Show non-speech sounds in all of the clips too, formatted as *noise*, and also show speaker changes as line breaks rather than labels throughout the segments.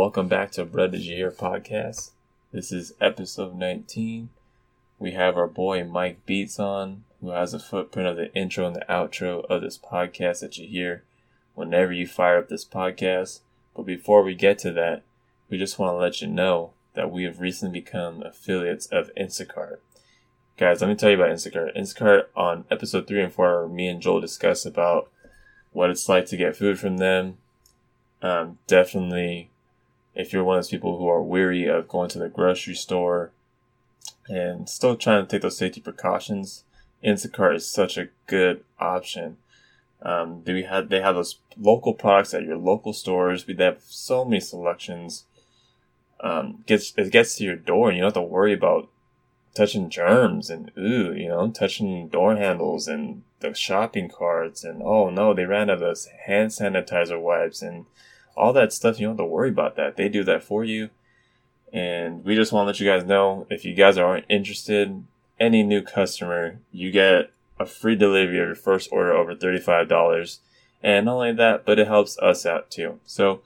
Welcome back to Bruh Did You Hear podcast. This is episode 19. We have our boy Mike Beats on, who has a footprint of the intro and the outro of this podcast that you hear whenever you fire up this podcast. But before we get to that, we just want to let you know that we have recently become affiliates of Instacart. Guys, let me tell you about Instacart. Instacart on episode 3 and 4, me and Joel discussed about what it's like to get food from them. Um, definitely, if you're one of those people who are weary of going to the grocery store and still trying to take those safety precautions, Instacart is such a good option. Um, they have they have those local products at your local stores. We have so many selections. Um, gets it gets to your door, and you don't have to worry about touching germs and ooh, you know, touching door handles and the shopping carts and oh no, they ran out of hand sanitizer wipes and all that stuff. You don't have to worry about that. They do that for you. And we just want to let you guys know if you guys are interested, any new customer, you get a free delivery of your first order over $35. And not only that, but it helps us out too. So,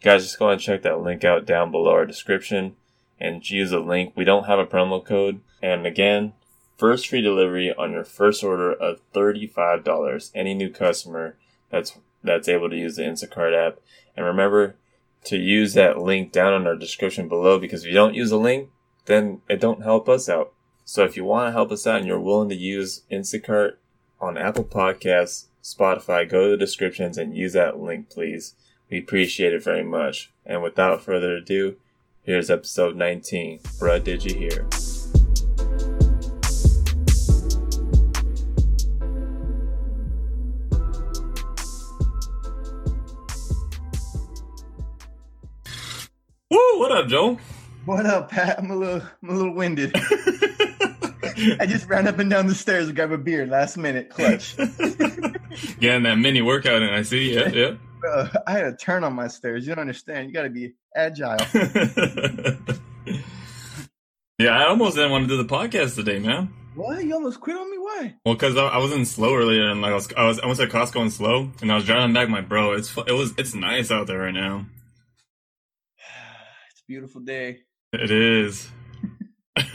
guys, just go and check that link out down below our description and use the link. We don't have a promo code. And again, first free delivery on your first order of $35. Any new customer that's that's able to use the Instacart app. And remember to use that link down in our description below because if you don't use a link, then it don't help us out. So if you want to help us out and you're willing to use Instacart on Apple Podcasts, Spotify, go to the descriptions and use that link, please. We appreciate it very much. And without further ado, here's episode 19. Bruh, did you hear? Up, Joe?
What up, Pat? I'm a little, I'm a little winded. *laughs* I just ran up and down the stairs to grab a beer last minute, clutch. *laughs*
Getting that mini workout in, I see. Yeah, yeah.
I had a turn on my stairs. You don't understand. You got to be agile. *laughs*
yeah, I almost didn't want to do the podcast today, man.
What? You almost quit on me? Why?
Well, because I, I, was in SLO earlier, and like I was, I was, I went to Costco in SLO, and I was driving back. My bro, it's, it was, it's nice out there right now.
It's a beautiful day.
It is. *laughs* *laughs*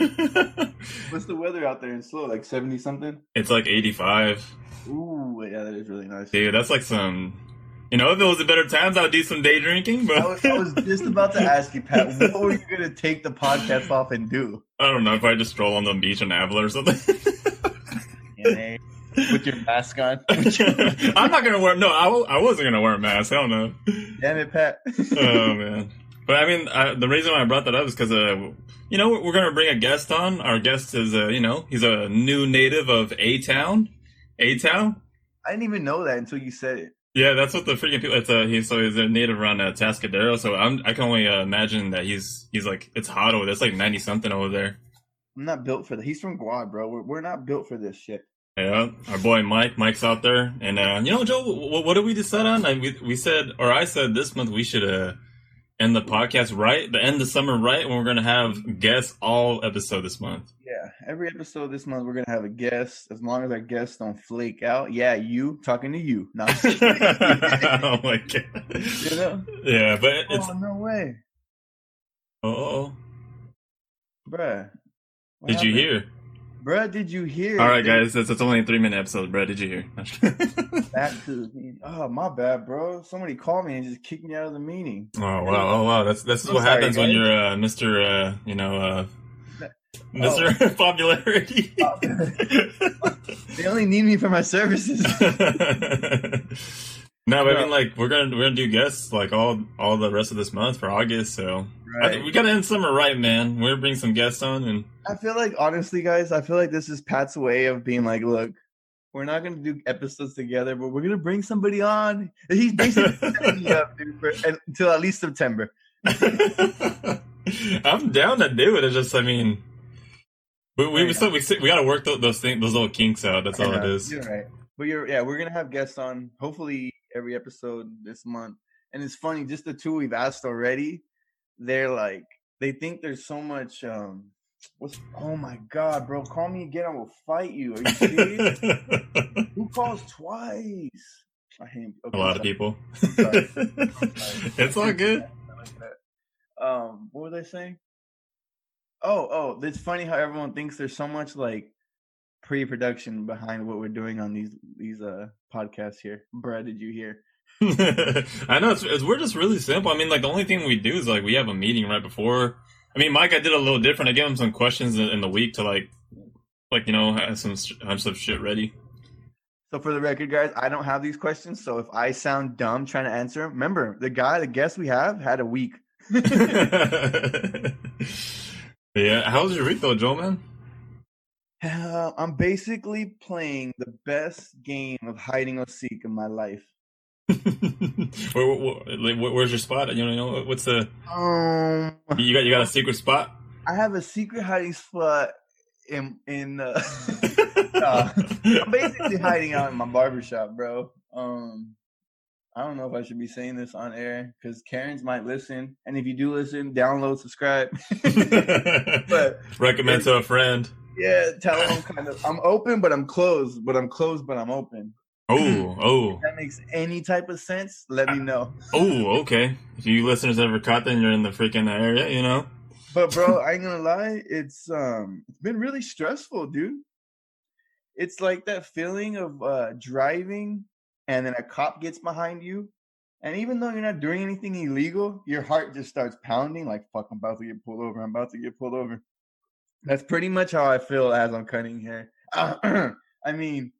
What's the weather out there in SLO? Like seventy something?
It's like eighty five.
Ooh, yeah, that is really nice.
Dude, that's like some. You know, if it was a better times, I would do some day drinking. But
I was, I was just about to ask you, Pat, what were you gonna take the podcast off and do?
I don't know if I just stroll on the beach in Avila or something.
With your mask on. *laughs*
I'm not gonna wear. No, I, I wasn't gonna wear a mask. Hell no.
Damn it, Pat.
oh man. But I mean, I, the reason why I brought that up is because, uh, you know, we're going to bring a guest on. Our guest is, uh, you know, he's a new native of A Town. A Town.
I didn't even know that until you said it.
Yeah, that's what the freaking people. It's a he's so he's a native around uh, Tascadero. So I'm I can only uh, imagine that he's he's like it's hot over there. It's like ninety something over there.
I'm not built for that. He's from Guad, bro. We're we're not built for this shit.
Yeah, our boy Mike. Mike's out there, and uh, you know, Joe, what, what did we decide on? I, we we said, or I said this month we should uh end the podcast right, the end of summer right, when we're gonna have guests all episode this month.
Yeah, every episode this month we're gonna have a guest. As long as our guests don't flake out. Yeah, you talking to you, not. *laughs*
oh my god.
You know?
Yeah, but oh, it's.
Oh no way.
Oh.
Bruh.
Did happened? you hear?
Bruh, did you hear?
All right, guys, that's, that's only a three minute episode. Bruh, did you hear? *laughs*
Back to the Oh, my bad, bro. Somebody called me and just kicked me out of the meeting.
Oh wow, oh wow. That's this is what happens when you're uh, Mister, uh, you know, uh, Mister *laughs* oh. Popularity. *laughs*
they only need me for my services.
no, but I mean, like, we're gonna we're gonna do guests like all all the rest of this month for August, so Right. we gotta end summer right, man. We're gonna bring some guests on, and
I feel like honestly, guys, I feel like this is Pat's way of being like, look, we're not gonna do episodes together, but we're gonna bring somebody on. He's basically *laughs* setting me up dude, for, until at least September. *laughs*
I'm down to do it. It's just, I mean, we we we, still, we, we gotta work those, those things, those little kinks out. That's all it is.
You're right, but you're yeah. We're gonna have guests on. Hopefully, every episode this month. And it's funny, just the two we've asked already they're like they think there's so much um what's oh my god bro call me again i will fight you are you serious who calls *laughs* twice
i hate okay, a lot of people *laughs* it's all good
um, what was I saying? Oh, oh, it's funny how everyone thinks there's so much like pre-production behind what we're doing on these these uh podcasts here. Bruh, did you hear? *laughs*
I know it's, it's we're just really simple. I mean, like the only thing we do is like we have a meeting right before. I mean, Mike, I did a little different. I gave him some questions in, in the week to like, like you know, have some have some shit ready.
So for the record, guys, I don't have these questions. So if I sound dumb trying to answer them, remember the guy, the guest we have, had a week. *laughs* *laughs*
yeah, how's your week though, Joe? Man,
uh, I'm basically playing the best game of hiding and seek in my life. *laughs*
where, where, where's your spot? You know, what's the?
Um,
you got you got a secret spot.
I have a secret hiding spot in in. Uh, *laughs* *laughs* uh, I'm basically hiding out in my barbershop, bro. Um, I don't know if I should be saying this on air because Karens might listen, and if you do listen, download, subscribe.
but recommend to a friend.
Yeah, tell them kind of. I'm open, but I'm closed. But I'm closed, but I'm open.
Oh, *clears throat* oh.
If that makes any type of sense, let me know.
oh, okay. If you listeners ever caught that, you're in the freaking area, you know.
But bro, *laughs* I ain't gonna lie, it's um, it's been really stressful, dude. It's like that feeling of uh driving, and then a cop gets behind you, and even though you're not doing anything illegal, your heart just starts pounding like, "Fuck, I'm about to get pulled over. I'm about to get pulled over." That's pretty much how I feel as I'm cutting hair. *clears throat* I mean,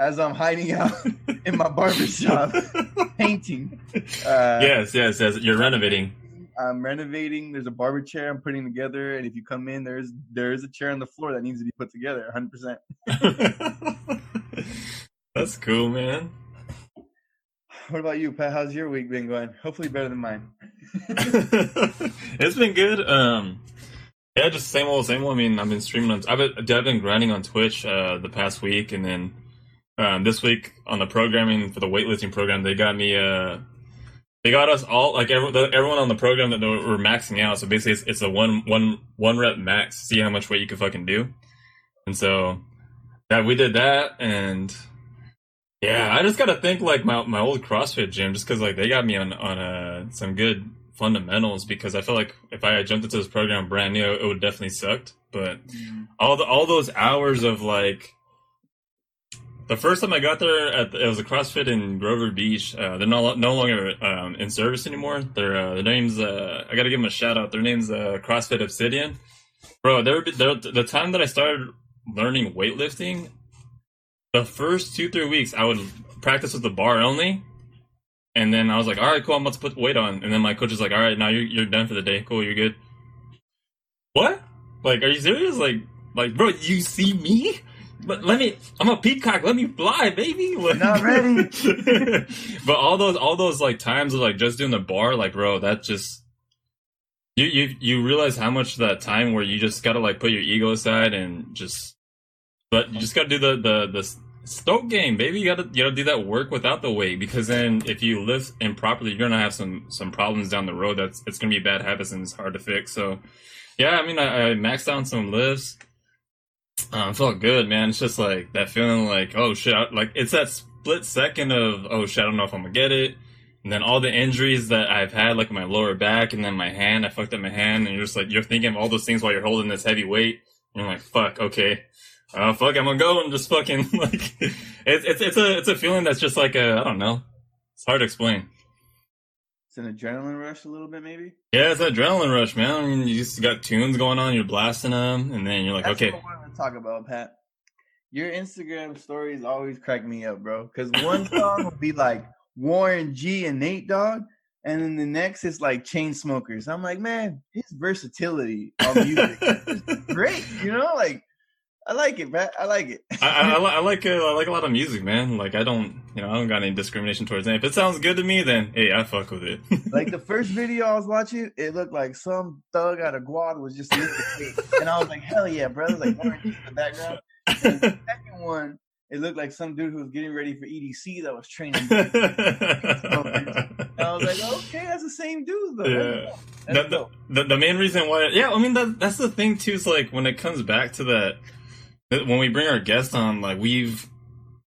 as I'm hiding out *laughs* in my barbershop *laughs* painting.
Uh, yes, yes, yes. You're renovating.
I'm renovating. There's a barber chair I'm putting together, and if you come in, there's there's a chair on the floor that needs to be put together, 100. percent *laughs*
That's cool, man.
What about you, Pat? How's your week been going? Hopefully better than mine.
it's been good. Um, yeah, just same old, same old. I mean, I've been streaming on. I've been, I've been grinding on Twitch uh, the past week, and then um, this week on the programming for the weightlifting program, they got me. Uh, they got us all like every, everyone on the program that were maxing out. So basically, it's, it's a one one one rep max. See how much weight you can fucking do. And so, yeah, we did that, and yeah, I just gotta think like my my old CrossFit gym, just because like they got me on on uh, some good fundamentals. Because I feel like if I had jumped into this program brand new, it would definitely sucked. But mm-hmm. all the all those hours of like the first time I got there, at it was a CrossFit in Grover Beach. Uh, they're no, no longer um, in service anymore. Their uh, their name's uh, I got to give them a shout out. Their name's uh, CrossFit Obsidian. Bro, they're, the time that I started learning weightlifting, the first two three weeks I would practice with the bar only, and then I was like, all right, cool, I'm about to put weight on, and then my coach is like, all right, now you're you're done for the day. Cool, you're good. What? Like, are you serious? Like, like, bro, you see me? But let me, I'm a peacock. Let me fly, baby.
Not ready. *laughs*
but all those, all those like times of like just doing the bar, like bro, that just you you you realize how much that time where you just gotta like put your ego aside and just, but you just gotta do the the the stoke game, baby. You gotta you gotta do that work without the weight because then if you lift improperly, you're gonna have some some problems down the road. That's it's gonna be bad habits and it's hard to fix. So, yeah, I mean, I, I maxed out some lifts um, felt good, man. It's just like that feeling like, oh shit, like it's that split second of, oh shit, I don't know if I'm gonna get it. And then all the injuries that I've had, like my lower back and then my hand, I fucked up my hand. And you're just like, you're thinking of all those things while you're holding this heavy weight. And you're like, fuck, okay. Uh, fuck, I'm gonna go and just fucking *laughs* like, it's, it's, it's a, it's a feeling that's just like a, I don't know. It's hard to explain.
An adrenaline rush, a little bit, maybe.
Yeah, it's an adrenaline rush, man. I mean, you just got tunes going on, you're blasting them, and then you're like,
That's
okay.
What I want to talk about, Pat. Your Instagram stories always crack me up, bro. Because one *laughs* song will be like Warren G and Nate Dogg, and then the next is like Chainsmokers. I'm like, man, his versatility on music is great. You know, like I like it, man. I like it.
I, I, *laughs* I, like uh, I like a lot of music, man. Like I don't, you know, I don't got any discrimination towards it. If it sounds good to me, then hey, I fuck with it. *laughs*
like the first video I was watching, it looked like some thug out of Guad was just and I was like, hell yeah, brother! Like in the background. And the *laughs* second one, it looked like some dude who was getting ready for EDC that was training. I was like, okay, that's the same dude though. Yeah.
The, the, the, the, main reason why, yeah, I mean that that's the thing too. Is like when it comes back to that when we bring our guest on, like we've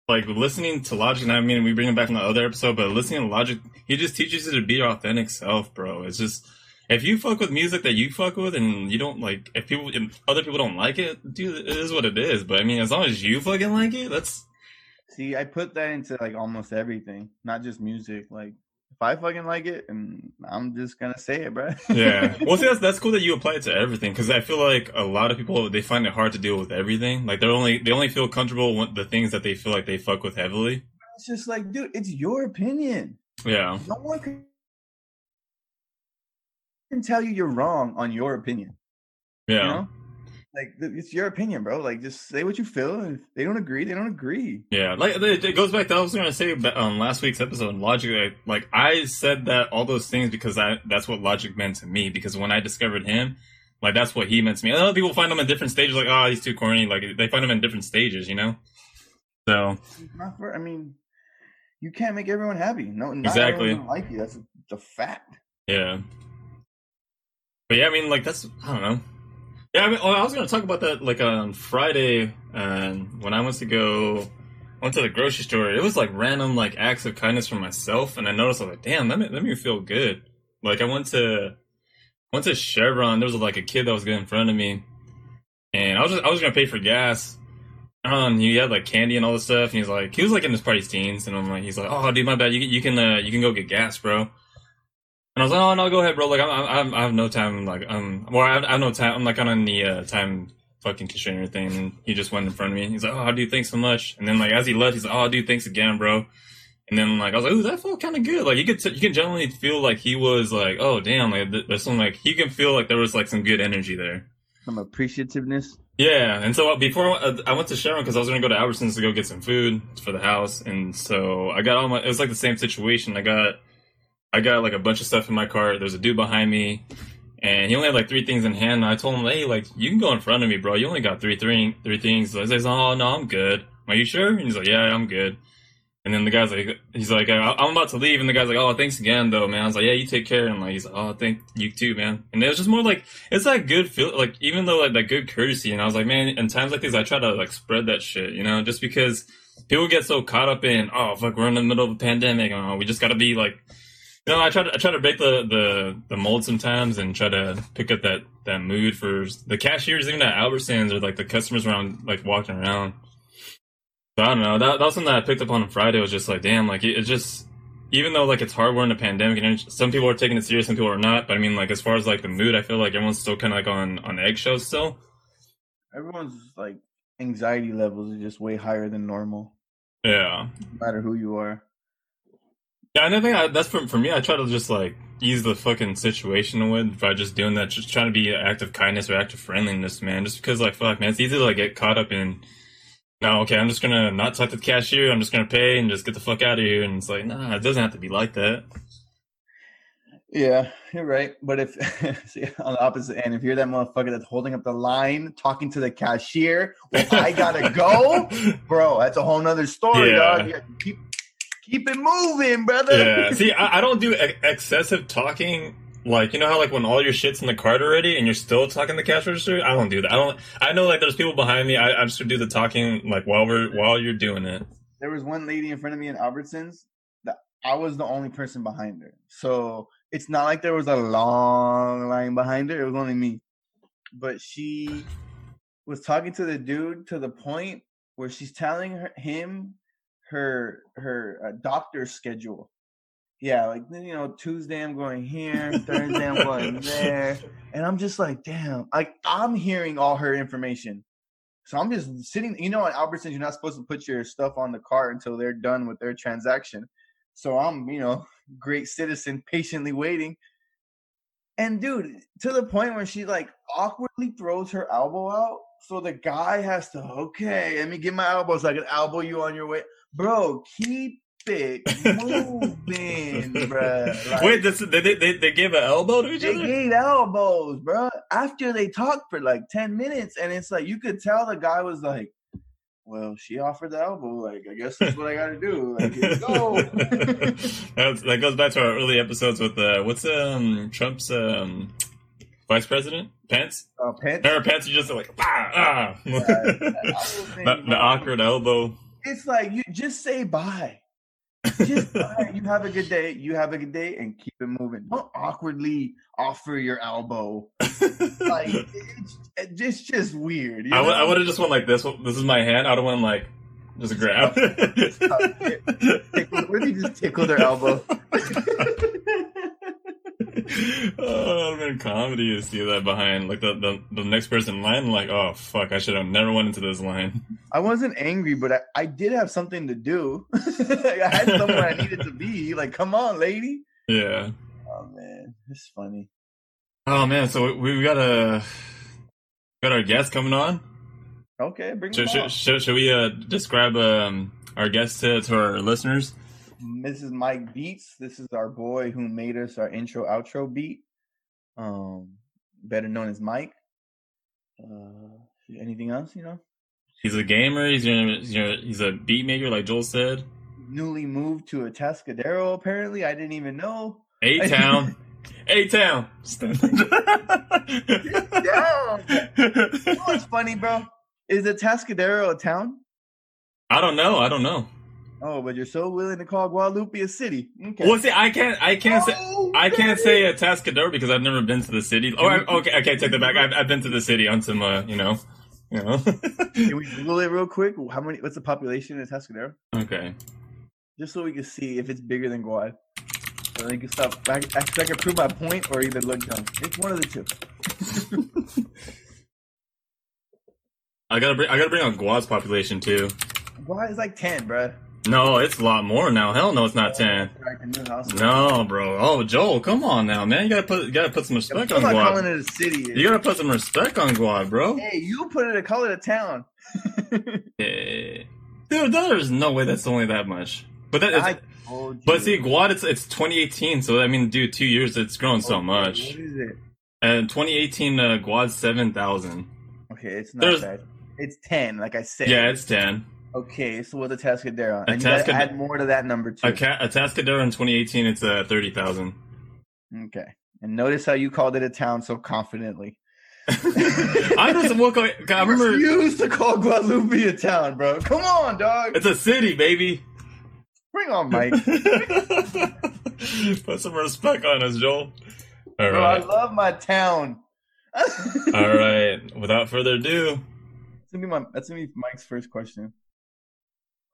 like listening to Logic, and I mean we bring him back in the other episode, but listening to Logic, he just teaches you to be your authentic self, bro. It's just if you fuck with music that you fuck with, and you don't like, if people, if other people don't like it, dude, it is what it is. But I mean, as long as you fucking like it, that's
See, I put that into like almost everything, not just music. Like if I fucking like it, and I'm just gonna say it, bro.
yeah. Well, see, *laughs* that's that's cool that you apply it to everything because I feel like a lot of people they find it hard to deal with everything. Like they're only they only feel comfortable with the things that they feel like they fuck with heavily.
it's just like, dude, it's your opinion.
Yeah.
No one can tell you you're wrong on your opinion.
Yeah.
You know? Like it's your opinion, bro. Like just say what you feel. and If they don't agree, they don't agree.
Yeah, like it goes back to I was gonna say on um, last week's episode. Logic, like, like I said that all those things because I that's what Logic meant to me. Because when I discovered him, like that's what he meant to me. And Other people find him in different stages. Like, oh, he's too corny. Like they find him in different stages, you know. So
Not for. I mean, you can't make everyone happy. No, not
Exactly.
like you. That's a, a fact.
yeah, but yeah, I mean, like that's I don't know. Yeah, I mean, I was gonna talk about that like on Friday, and when I went to go. Went to the grocery store. It was like random like acts of kindness for myself, and I noticed I was like, "Damn, made, that made me feel good." Like I went to went to Chevron. There was like a kid that was getting in front of me, and I was just I was gonna pay for gas. Um, he had like candy and all this stuff, and he's like, he was like in his party's teens, and I'm like, he's like, oh, dude, my bad. You you can uh, you can go get gas, bro. And I was like, oh no, go ahead, bro. Like I'm, I'm I have no time. Like um, well, I have, I have no time. I'm like on the uh, time fucking constrainer thing. And he just went in front of me. He's like, oh, dude, thanks so much. And then like as he left, he's like, oh, dude, thanks again, bro. And then like I was like, ooh, that felt kind of good. Like you could t- you can generally feel like he was like, oh damn, like th- there's some like he can feel like there was like some good energy there.
Some appreciativeness.
Yeah, and so before uh, I went to Sharon because I was gonna go to Albertsons to go get some food for the house, and so I got all my. It was like the same situation. I got, I got like a bunch of stuff in my car. There's a dude behind me, and he only had like three things in hand. And I told him, hey, like you can go in front of me, bro. You only got three, three, three things. So I says, oh no, I'm good. Are you sure? And he's like, yeah, I'm good. And then the guy's like, he's like, I'm about to leave, and the guy's like, oh, thanks again, though, man. I was like, yeah, you take care. And like, he's like, oh, thank you too, man. And it was just more like, it's that good feel, like even though like that good courtesy. And I was like, man, in times like these, I try to like spread that shit, you know, just because people get so caught up in, oh, fuck, we're in the middle of a pandemic, oh, we just got to be like, know, I try to I try to break the, the the mold sometimes and try to pick up that that mood for the cashiers, even at Albertsons or like the customers around, like walking around. So I don't know. That, that was something that I picked up on Friday. Was just like, damn, like it, it just, even though like it's hard, we're in a pandemic, and some people are taking it serious, some people are not. But I mean, like as far as like the mood, I feel like everyone's still kind of like on on eggshells still.
Everyone's like anxiety levels are just way higher than normal,
Yeah,
no matter who you are.
Yeah. And I think I, that's for for me. I try to just like ease the fucking situation with by just doing that, just trying to be an act of kindness or act of friendliness, man. Just because like fuck, man, it's easy to like get caught up in. No, okay, I'm just gonna not talk to the cashier. I'm just gonna pay and just get the fuck out of here. And it's like, nah, it doesn't have to be like that.
Yeah, you're right. But if *laughs* see, on the opposite end, if you're that motherfucker that's holding up the line, talking to the cashier, well, I gotta go, *laughs* bro. That's a whole nother story,
Yeah.
dog. You keep keep it moving, brother.
yeah. See, I, I don't do ex- excessive talking. Like you know how like when all your shit's in the cart already and you're still talking the cash register. I don't do that. I don't. I know like there's people behind me. I, I just do the talking like while we're while you're doing it.
there was one lady in front of me in Albertsons that I was the only person behind her. So it's not like there was a long line behind her. It was only me. But she was talking to the dude to the point where she's telling her, him her her uh, doctor's schedule. Yeah, like you know, Tuesday I'm going here, Thursday I'm going there, and I'm just like, damn, like I'm hearing all her information. So I'm just sitting. You know, at Albertsons, you're not supposed to put your stuff on the cart until they're done with their transaction. So I'm, you know, *laughs* great citizen, patiently waiting. And dude, to the point where she like awkwardly throws her elbow out, so the guy has to, okay, let me get my elbow so I can elbow you on your way, bro. Keep it moving, *laughs* bro.
Wait, this, they, they they they gave an elbow to each
They
other.
gave elbows, bro. After they talked for like 10 minutes, and it's like you could tell the guy was like, Well, she offered the elbow. Like, I guess that's what I gotta do. Like, go. *laughs*
That goes back to our early episodes with uh, what's um Trump's um vice president Pence.
uh, Pence.
Or Pence, you just like ah, ah.
Yeah, *laughs*
the, the awkward elbow.
It's like you just say bye. Just right, *laughs* you have a good day. You have a good day, and keep it moving. Don't awkwardly offer your elbow. Like *laughs* it's, it's just weird. you
I would,
know?
I would have just went like this. This is my hand. I don't want like just grab.
Tickle- What if you just tickle their elbow? *laughs* *laughs*
oh, that been comedy to see that behind like the, the the next person in line. Like, oh fuck, I should have never went into this line.
I wasn't angry, but I, I did have something to do. *laughs* I had somewhere I needed to be. Like, come on, lady.
Yeah.
Oh man, it's funny.
Oh man, so we, we got a got our guest coming on.
Okay, bring
Should, should,
on.
should, should we uh, describe um, our guest to, to our listeners?
Mrs. Mike Beats. This is our boy who made us our intro outro beat. Um, better known as Mike. Uh, anything else? You know,
He's a gamer. He's your, he's he's a beat maker, like Joel said.
newly moved to Atascadero. Apparently, I didn't even know.
A town, *laughs* A town.
Down. You know what's funny, bro? Is Atascadero a town?
I don't know. I don't know.
Oh, but you're so willing to call Guadalupe a city. Okay.
Well, see, I can't. I can't say.
Oh,
I can't say Atascadero because I've never been to the city. Oh, I, okay, okay, take that back. I've, I've been to the city on some, uh, you know, you know.
Can we *laughs* Google it real quick? How many? What's the population in Tascadero?
okay.
Just so we can see if it's bigger than Guad. So they can stop. I, actually, I can prove my point or either look dumb. It's one of the two. *laughs*
I gotta bring. I gotta bring on Guad's population too.
Guad is like ten, bro.
No, it's a lot more now. Hell no, it's not ten.
Like a new house.
No, bro. Oh, Joel, come on now, man. You gotta put. You gotta put some respect
I'm
on
not calling it a city.
You gotta put some respect on Guad, bro.
Hey, you put it. Call it a town. *laughs*
Yeah. Dude, there's no way that's only that much. But that is.
I told you.
But see, Guad, it's it's 2018, so I mean, dude, two years, it's grown so much.
What is it?
And 2018, uh, Guad 7,000.
Okay, it's not
There's-
bad. It's ten, like I said.
Yeah, it's 10.
Okay, so what's Atascadero?
A
And you add more to that number too.
A, ca- in 2018, it's uh, 30,000.
Okay. And notice how you called it a town so confidently. *laughs*
I just up. I remember
refuse to call Guadalupe a town, bro. Come on, dog.
it's a city, baby.
Bring on, Mike. *laughs*
Put some respect on us, Joel. All
Bro, I love my town.
All right. Without further ado,
That's gonna be my. That's gonna be Mike's first question.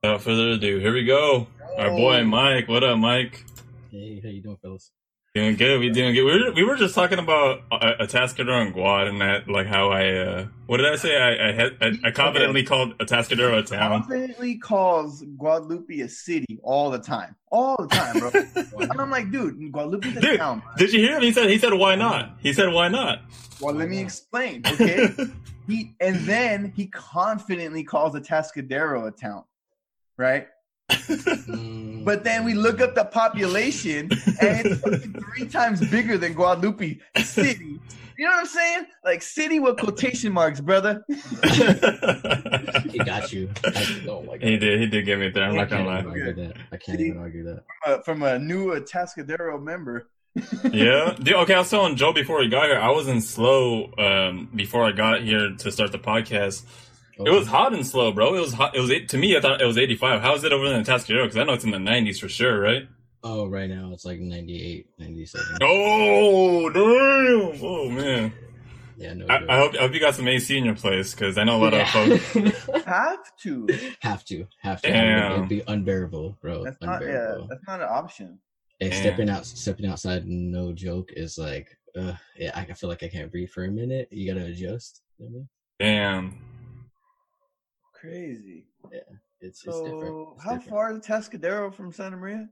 Without further ado, here we go. Our boy
Oh.
Mike. What up, Mike?
Hey, how you doing, fellas?
Doing good. We doing good. We were, we were just talking about a, Atascadero and Guad and that, like how I, uh, what did I say? I, I had, I, I *laughs* confidently called Atascadero a town.
Confidently calls Guadalupe a city all the time, all the time, bro. *laughs* and I'm like, dude, Guadalupe's a
Dude,
town. bro.
Did you hear him? He said, he said, why not? He said, why not?
Well, let me explain, okay? *laughs* he and then he confidently calls Atascadero a town, right?
Mm,
But then we look up the population, and it's fucking three times bigger than Guadalupe City. You know what I'm saying? Like city with quotation marks, brother.
he got you. I, oh my god.
he did. He did get me there. I'm
I
not gonna lie.
argue that. I can't
See?
even argue that.
Uh, from a new uh, Tascadero member.
Yeah. Dude, okay, I was telling Joe before he got here, I was in SLO um, before I got here to start the podcast. It was hot and slow, bro. It was hot. It was eight, to me. I thought it was 85. How is it over there in Tascadero? Because I know it's in the 90s for sure, right?
Oh, right now it's like 98, 97.
Oh, damn! Oh man.
Yeah, no.
I, I hope I hope you got some AC in your place because I know a lot of folks. *laughs*
Have to.
have to, have to.
Damn.
It'd be unbearable, bro.
That's not. Yeah,
unbearable.
that's not an option.
Hey,
Damn.
stepping out, stepping outside, no joke, is like, uh, yeah, I I feel like I can't breathe for a minute. You gotta adjust. You know what I mean?
Damn.
Crazy.
Yeah, it's, it's different.
So,
It's
how
different.
far is Tascadero from Santa Maria?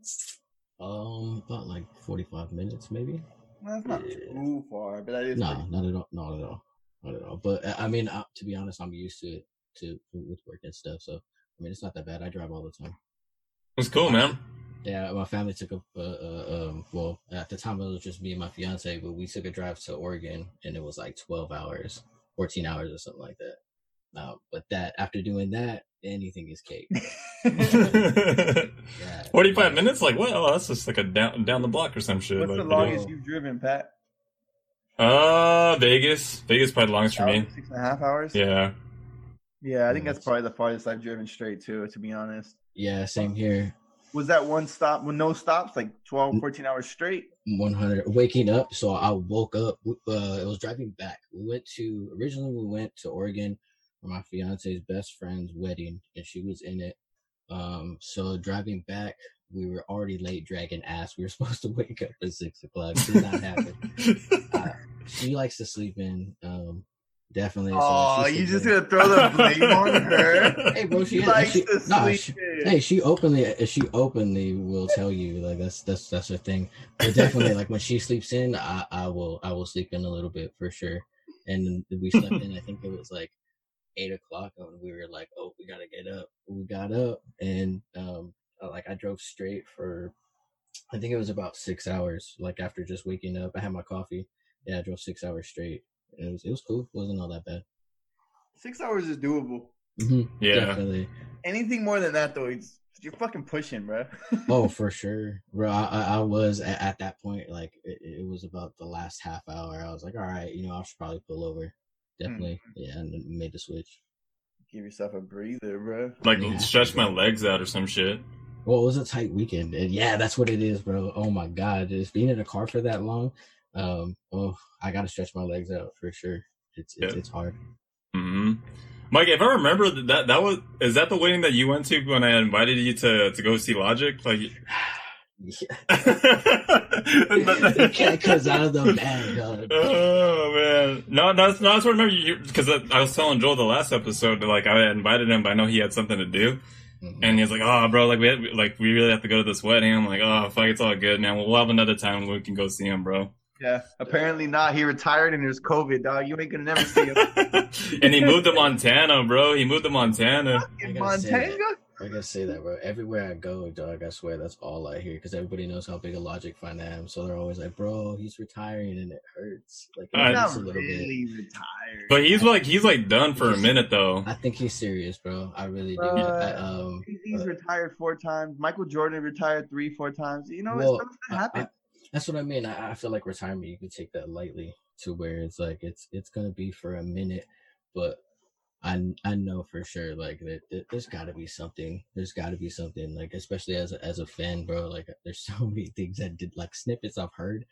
Um, about like forty-five minutes, maybe.
Well, that's not
Yeah.
too far, but that is.
No,
pretty-
not at all. Not at all. Not at all. But I mean, uh, to be honest, I'm used to it to with work and stuff. So I mean, it's not that bad. I drive all the time.
It's cool, man.
Yeah, my family took a, uh, uh, um, well, at the time it was just me and my fiance, but we took a drive to Oregon and it was like 12 hours, 14 hours or something like that. Now, but that, after doing that, anything is cake. *laughs* Yeah.
45 minutes? Like what? Oh, that's just like a down down the block or some shit.
What's
like,
the
you know.
longest you've driven, Pat?
Uh, Vegas. Vegas probably the longest for me.
Six and a half hours.
Yeah.
Yeah, I think that's probably the farthest I've driven straight too. To be honest,
Yeah, same here.
was that one stop with no stops, like 12, 14 hours straight?
100 waking up so i woke up uh it was driving back we went to originally we went to oregon for my fiance's best friend's wedding and she was in it um so driving back we were already late dragging ass we were *laughs* supposed to wake up at six o'clock did not happen uh, she likes to sleep in um definitely
Oh, you just
in.
gonna throw the blame *laughs* on her?
hey bro she,
She likes
she,
to
nah,
sleep
she-
in.
hey she openly she openly will tell you like that's that's that's her thing but definitely like when she sleeps in i i will i will sleep in a little bit for sure and we slept in i think it was like eight o'clock and we were like oh we gotta get up. We got up and um uh, like i drove straight for i think it was about six hours like after just waking up. I had my coffee. Yeah i drove six hours straight. It was it was cool. It wasn't all that bad.
Six hours is doable.
hmm
Yeah.
definitely.
Anything more than that, though, it's you're fucking pushing, bro. *laughs*
oh for sure. Bro i, I I was at, at that point like it, it was about the last half hour. I was like all right you know i should probably pull over definitely yeah and made the switch
Give yourself a breather, bro.
like
Yeah.
stretch my legs out or some shit.
well it was a tight weekend and yeah that's what it is bro oh my god just being in a car for that long um oh i gotta stretch my legs out for sure it's it's,
Yeah.
it's hard
hmm Mike, if I remember that that was is that the wedding that you went to when I invited you to to go see Logic? Like,
yeah the cat comes out of the bag dog.
oh man, no, that's no, that's what I remember you because I was telling Joel the last episode that like I invited him, but I know he had something to do,
Mhm.
and he's like, oh, bro, like we had, like we really have to go to this wedding. I'm like, oh, fuck, it's all good, man. We'll, we'll have another time when we can go see him, bro.
Yeah. Apparently not. He retired and there's COVID, dog. You ain't gonna never see him. *laughs*
and he moved to Montana, bro. He moved to Montana.
in
I gotta say that.
Montana.
I gotta say that, bro. Everywhere I go, dog, I swear that's all I hear because everybody knows how big a Logic fan I am. So they're always like, "Bro, he's retiring and it hurts." Like, it
I-
hurts
Not
a little bit.
really retired.
But he's like he's like done for a minute though.
I think he's serious, bro. I really do.
Uh,
I, um,
He's- he's
uh,
retired four times. Michael Jordan retired three, four times. You know,
well,
it's
I-
gonna happen.
I- that's what I mean. I, I feel like retirement, you can take that lightly to where it's like it's it's gonna be for a minute, but I I know for sure like that, that there's got to be something. There's got to be something like especially as a, as a fan, bro. Like *laughs* there's so many things that did like snippets I've heard,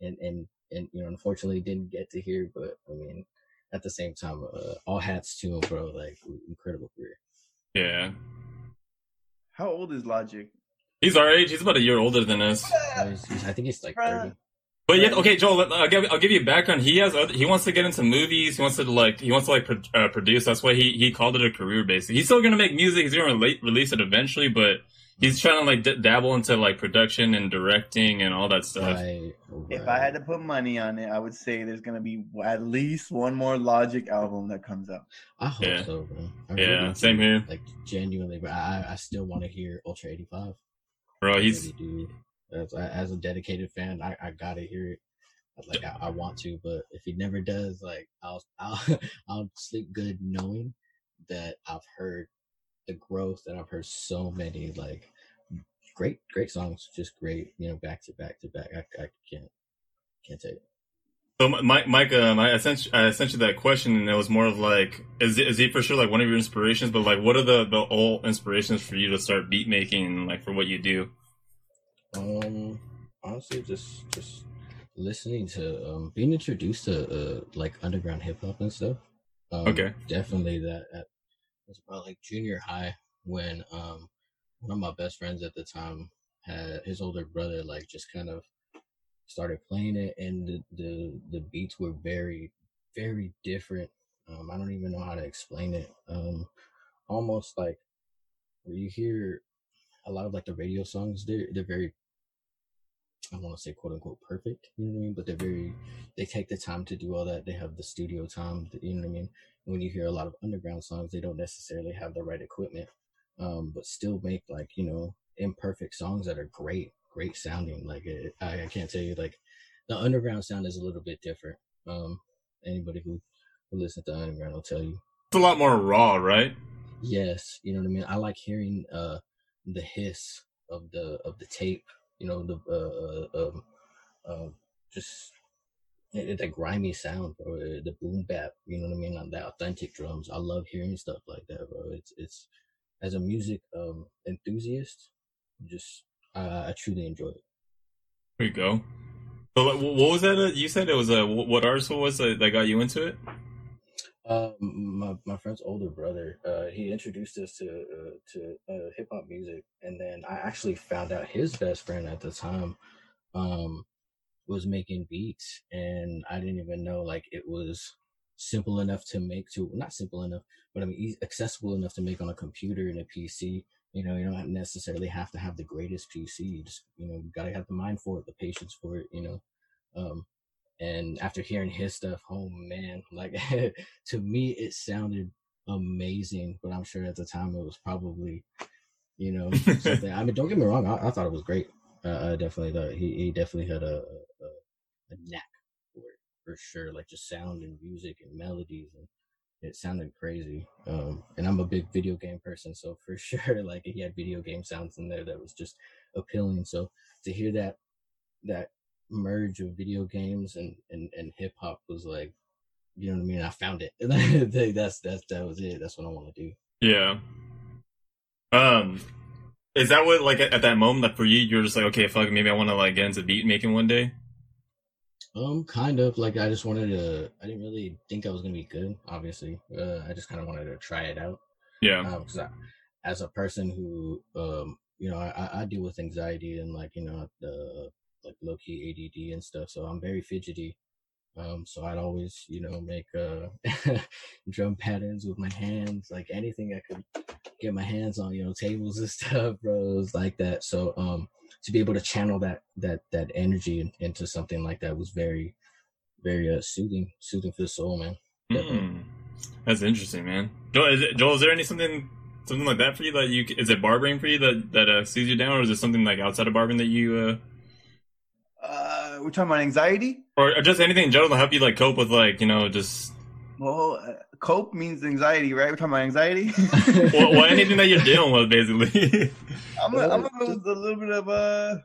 and and and you know unfortunately didn't get to hear. But I mean, at the same time, uh, all hats to him, bro. Like incredible career.
Yeah.
How old is Logic?
He's our age. He's about a year older than us.
Uh, he's- he's- I think he's like thirty.
But yeah, okay, Joel. I'll give I'll give you a background. He has other, he wants to get into movies. He wants to like he wants to like pro, uh, produce. That's why he he called it a career basically. He's still gonna make music. He's gonna rela- release it eventually, but he's trying to like d- dabble into like production and directing and all that stuff.
Right,
If. I had to put money on it, I would say there's gonna be at least one more Logic album that comes out.
I hope
Yeah.
so, bro. I
Yeah,
really
same
do.
here.
Like genuinely, but I I still want to hear Ultra eighty five.
Bro, he's
really do. As, as a dedicated fan, I, I gotta hear it. Like I, I want to, but if he never does, like I'll *laughs* I'll I'll sleep good knowing that I've heard the growth and I've heard so many like great great songs, just great, you know, back to back to back. I, I can't can't take it.
So, Mike, Mike, um, I sent you, I sent you that question, and it was more of like, is is he for sure like one of your inspirations? But like, what are the the all inspirations for you to start beat making, like for what you do?
Um, honestly, just just listening to um being introduced to uh like underground hip hop and stuff. Um,
Okay.
definitely that. At, it was about like junior high when um one of my best friends at the time had his older brother like just kind of started playing it, and the the, the beats were very very different. Um, I don't even know how to explain it. Um, almost like where you hear a lot of like the radio songs they're they're very I want to say quote unquote perfect, you know what I mean? But they're very they take the time to do all that. They have the studio time, you know what I mean? When you hear a lot of underground songs, they don't necessarily have the right equipment, um, but still make like you know imperfect songs that are great, great sounding. Like it, I, I can't tell you like the underground sound is a little bit different. Um, anybody who who listens to underground will tell you.
It's a lot more raw, right?
Yes, you know what I mean. I like hearing uh the hiss of the of the tape. You know the uh, uh um uh, just it, it- that grimy sound, bro. uh, The boom bap. You know what I mean. On the authentic drums. I love hearing stuff like that, bro. It's it's as a music um enthusiast, just uh, I truly enjoy it.
There you go. So what was that? uh, You said it was a wh- what artist was that got you into it?
Uh, my my friend's older brother, uh, he introduced us to uh, to uh, hip hop music, and then I actually found out his best friend at the time, um, was making beats, and I didn't even know like it was simple enough to make to not simple enough, but I mean accessible enough to make on a computer and a PC. You know, you don't necessarily have to have the greatest PC. You just you know, gotta have the mind for it, the patience for it. You know, um, and after hearing his stuff, oh man, like *laughs* to me it sounded amazing. But I'm sure at the time it was probably, you know, *laughs* something. I mean, don't get me wrong, I, I thought it was great. Uh, I definitely thought he, he definitely had a, a a knack for it for sure. Like just sound and music and melodies and it sounded crazy. Um, and I'm a big video game person, so for *laughs* sure, like he had video game sounds in there that was just appealing. So to hear that that merge of video games and and, and hip hop was like, you know what I mean. I found it. *laughs* that's that's that was it. That's what I want to do.
Yeah. Um, is that what like at, at that moment, like for you, you're just like, okay, fuck, maybe I want to like get into beat making one day.
Um, kind of like I just wanted to. I didn't really think I was gonna be good. Obviously, uh, I just kind of wanted to try it out.
Yeah.
Um, 'cause I, as a person who, um, you know, I, I deal with anxiety and like you know, the like low key ADD and stuff. So I'm very fidgety. Um, so I'd always, you know, make uh *laughs* drum patterns with my hands, like anything I could get my hands on, you know, tables and *laughs* stuff, bro. It was like that. So um to be able to channel that that that energy in- into something like that was very, very uh soothing, soothing for the soul, man.
Mm. That's interesting, man. Joel, is, it, Joel, is there any something something like that for you that you is it barbering for you that that uh, sees you down, or is it something like outside of barbering that you uh
Uh, we're talking about anxiety.
or, or just anything in general to help you like cope with like you know just
Well, uh, cope means anxiety, right? We're talking about anxiety. *laughs*
well, well anything that you're dealing with basically. *laughs*
I'm gonna, I'm gonna go with a little bit of uh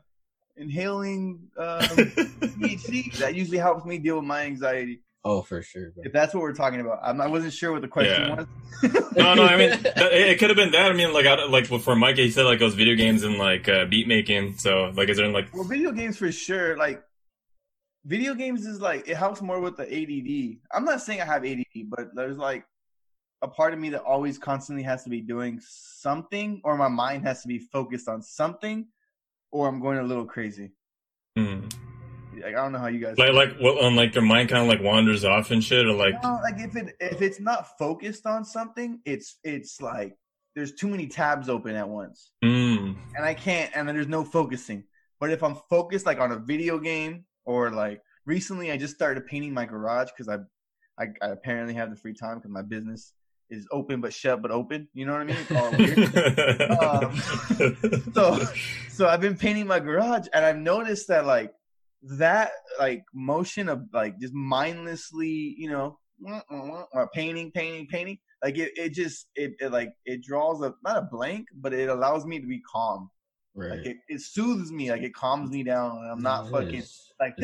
inhaling um, *laughs* THC. That usually helps me deal with my anxiety.
Oh, for sure, bro.
If that's what we're talking about, I'm, I wasn't sure what the question
Yeah.
was.
no, no, I mean that, it, it could have been that. I mean, like, I, like for Mike, he said like those video games and like uh, beat making. So, like, is there like,
Well, video games for sure. Like, video games is like it helps more with the ADD. I'm not saying I have ADD, but there's like a part of me that always constantly has to be doing something, or my mind has to be focused on something, or I'm going a little crazy.
hmm.
Like I don't know how you guys.
like, like, what, on like your mind kind of like wanders off and shit, or like,
No, like if it if it's not focused on something, it's it's like there's too many tabs open at once,
mm,
and I can't, and then there's no focusing. But if I'm focused, like on a video game, or like recently, I just started painting my garage because I, I I apparently have the free time because my business is open but shut but open. You know what I mean? It's all *laughs* weird. Um, so so I've been painting my garage, and I've noticed that like that like motion of like just mindlessly, you know, or painting, painting, painting. Like it, it just it, it like it draws a not a blank, but it allows me to be calm.
Right.
Like it, it soothes me, like it calms me down, and I'm not
it
fucking
is.
like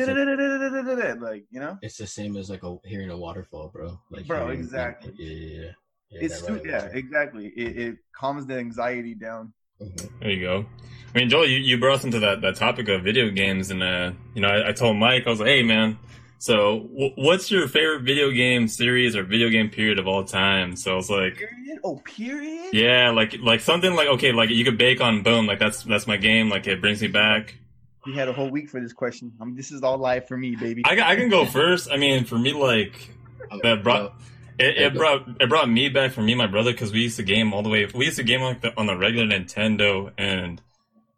like you know.
It's the same as like a hearing a waterfall, bro. Like
Bro,
hearing-
exactly.
Yeah, yeah, yeah. yeah
It's
that right
yeah,
motion.
exactly. It, it calms the anxiety down.
Mhm.
there you go. I mean, Joel, you, you brought us into that, that topic of video games, and uh, you know, I, I told Mike, I was like, hey, man. So, w- what's your favorite video game series or video game period of all time? So I was like,
Period. Oh, period.
yeah, like like something like okay, like you could bake on boom, like that's that's my game, like it brings me back.
We had a whole week for this question. Um, this is all live for me, baby.
I, I can go first. I mean, for me, like *laughs* that brought it, it brought it brought me back for me and my brother because we used to game all the way. We used to game like the, on the regular Nintendo, and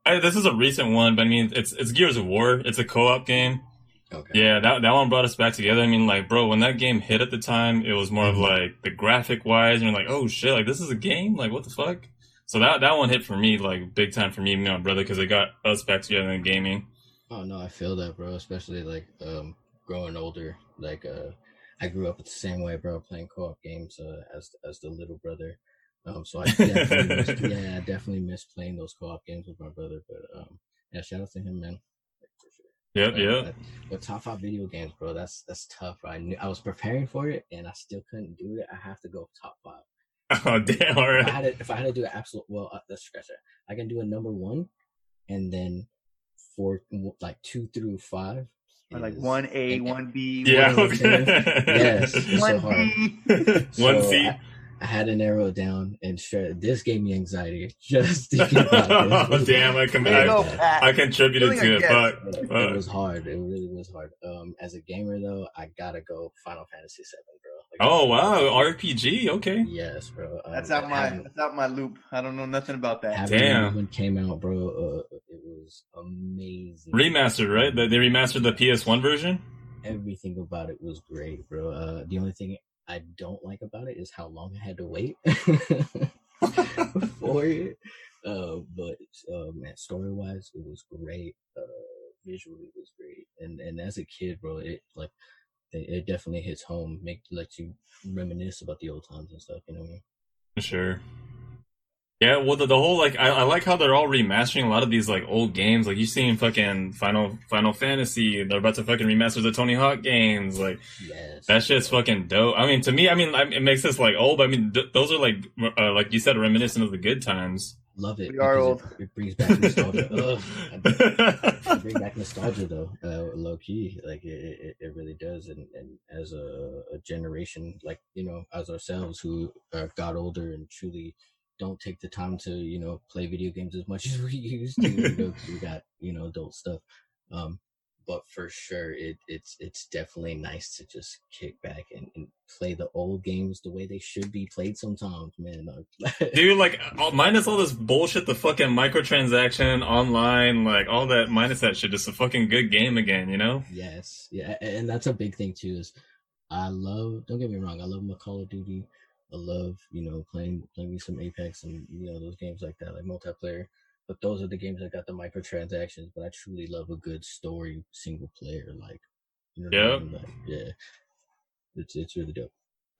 I, this is a recent one, but I mean, it's it's Gears of War. It's a co-op game.
Okay.
Yeah, that that one brought us back together. I mean, like, bro, when that game hit at the time, it was more of
Mhm.
like the graphic wise, and you're like, oh shit, like this is a game, like what the fuck. So that that one hit for me like big time for me and my brother because it got us back together in gaming.
Oh no, I feel that, bro. Especially like um growing older. Like uh, I grew up the same way, bro. Playing co-op games uh, as as the little brother. Um, so I definitely miss, *laughs* yeah, I definitely miss playing those co-op games with my brother. But um, yeah, shout out to him, man. Like, for sure.
Yep, yep.
But, but top five video games, bro. That's that's tough. I knew I was preparing for it, and I still couldn't do it. I have to go top five. *laughs*
Oh damn! All
If I had to, if I had to do an absolute, well, uh, let's scratch that. I can do a number one, and then four like two through five.
Or like one A, one B,
Yeah.
one, *laughs*
Yes, it's so
one
hard. *laughs*
D.
One
So
C.
I, I had to narrow it down, and sure, this gave me anxiety *laughs* just *laughs* thinking about
oh,
this.
damn, I, com-
There you go,
I, contributed to it.
guess.
Fuck.
It, it was hard. It really was hard. Um, as a gamer though, I gotta go Final Fantasy Seven, bro. Like,
Oh wow, RPG. Okay.
Yes, bro. Um,
That's out my that's out my loop. I don't know nothing about that.
Damn.
when it came out, bro. Uh, it was amazing.
Remastered, right? They they remastered the PS1 version.
Everything about it was great, bro. Uh, the only thing I don't like about it is how long I had to wait *laughs* for it. Uh, but uh, man, story wise, it was great. Uh, visually, it was great. And and as a kid, bro, it like it, it definitely hits home. Make lets you reminisce about the old times and stuff. You know what I mean?
Sure. Yeah, well, the, the whole like I, I like how they're all remastering a lot of these like old games. Like you seen fucking Final Final Fantasy, they're about to fucking remaster the Tony Hawk games. Like
Yes.
that shit's fucking dope. I mean, to me, I mean, I, it makes us like old. But I mean, th- those are like uh, like you said, reminiscent of the good times.
Love it.
We are old.
It, it brings back nostalgia. *laughs* Ugh. It bring back nostalgia though, uh, low key. Like it, it, it really does. And, and as a, a generation, like you know, as ourselves who uh, got older and truly don't take the time to you know play video games as much as *laughs* we used to. You know, *laughs* we got you know adult stuff. Um, but for sure, it it's it's definitely nice to just kick back and, and play the old games the way they should be played. Sometimes, man. *laughs*
Dude, like all- minus all this bullshit, the fucking microtransaction online, like all that minus that shit, just a fucking good game again, you know?
Yes, yeah, and that's a big thing too. Is I love. Don't get me wrong. I love my Call of Duty. I love you know playing playing me some Apex and you know those games like that, like multiplayer. But those are the games that got the microtransactions. But I truly love a good story single player. Like, you know, what I
Yeah.
mean? Like, yeah, it's it's really dope.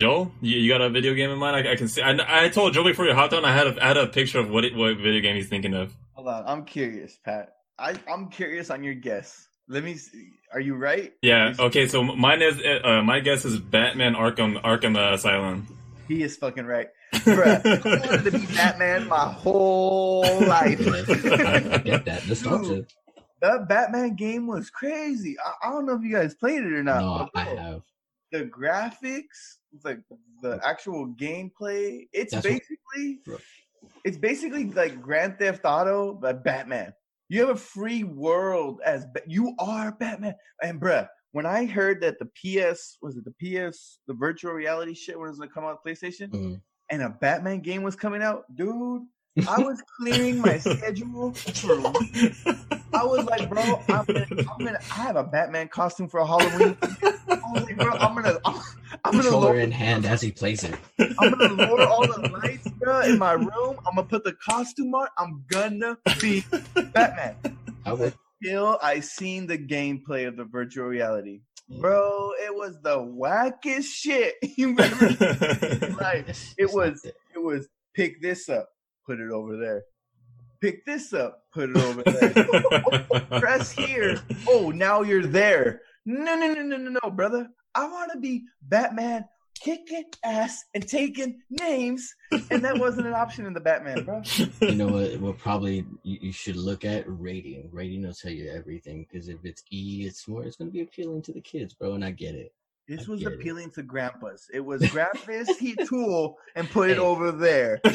Joel, you, you got a video game in mind? I, I can see. I, I told Joel before you hopped on, I had a, I had a picture of what it, what video game he's thinking of.
Hold on, I'm curious, Pat. I I'm curious on your guess. Let me. See. Are you right?
Yeah. Okay. So mine is. Uh, my guess is Batman Arkham Arkham Asylum.
He is fucking right. Bruh, I wanted to be Batman my whole life.
Yeah, I get that nostalgia.
that Batman game was crazy. I, I don't know if you guys played it or not.
No,
but
I have.
the graphics, like the actual gameplay. It's
That's
basically,
Bro.
it's basically like Grand Theft Auto, but Batman. You have a free world as Ba- you are Batman. And bruh, when I heard that the PS was it the PS the virtual reality shit was gonna come out on PlayStation
Mhm.
and a Batman game was coming out, dude. I was *laughs* clearing my schedule for weeks. I was like, bro, I'm gonna, I'm gonna, I have a Batman costume for Halloween. I was like, bro, I'm gonna, I'm, I'm gonna,
Controller
lower,
in hand as he plays it.
I'm gonna lower all the lights, bro, in my room. I'm gonna put the costume on. I'm gonna be Batman.
I would.
Till I seen the gameplay of the virtual reality, bro, it was the wackest shit *laughs* you ever. *laughs* Like, it was- It was pick this up, put it over there. Pick this up, put it over there. *laughs* press here. Oh, now you're there. No, no, no, no, no, no, brother. I want to be Batman kicking ass and taking names. And that wasn't an option in the Batman, bro.
you know what? Well, probably you, you should look at rating. Rating will tell you everything. Because if it's E, it's more. It's going to be appealing to the kids, bro. And I get it.
This
I
was
get it.
appealing to grandpas. It was *laughs* grab this heat tool and put it over there.
For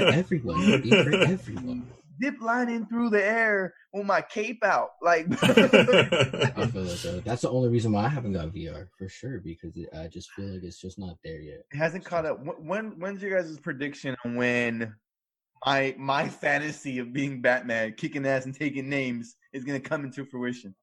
everyone. E for everyone.
Dip lining through the air with my cape out. Like, *laughs* *laughs*
I feel it though. That's the only reason why I haven't got VR for sure. Because it, I just feel like it's just not there yet.
It hasn't caught up. When when's your guys' prediction on when my my fantasy of being Batman, kicking ass and taking names, is gonna come into fruition?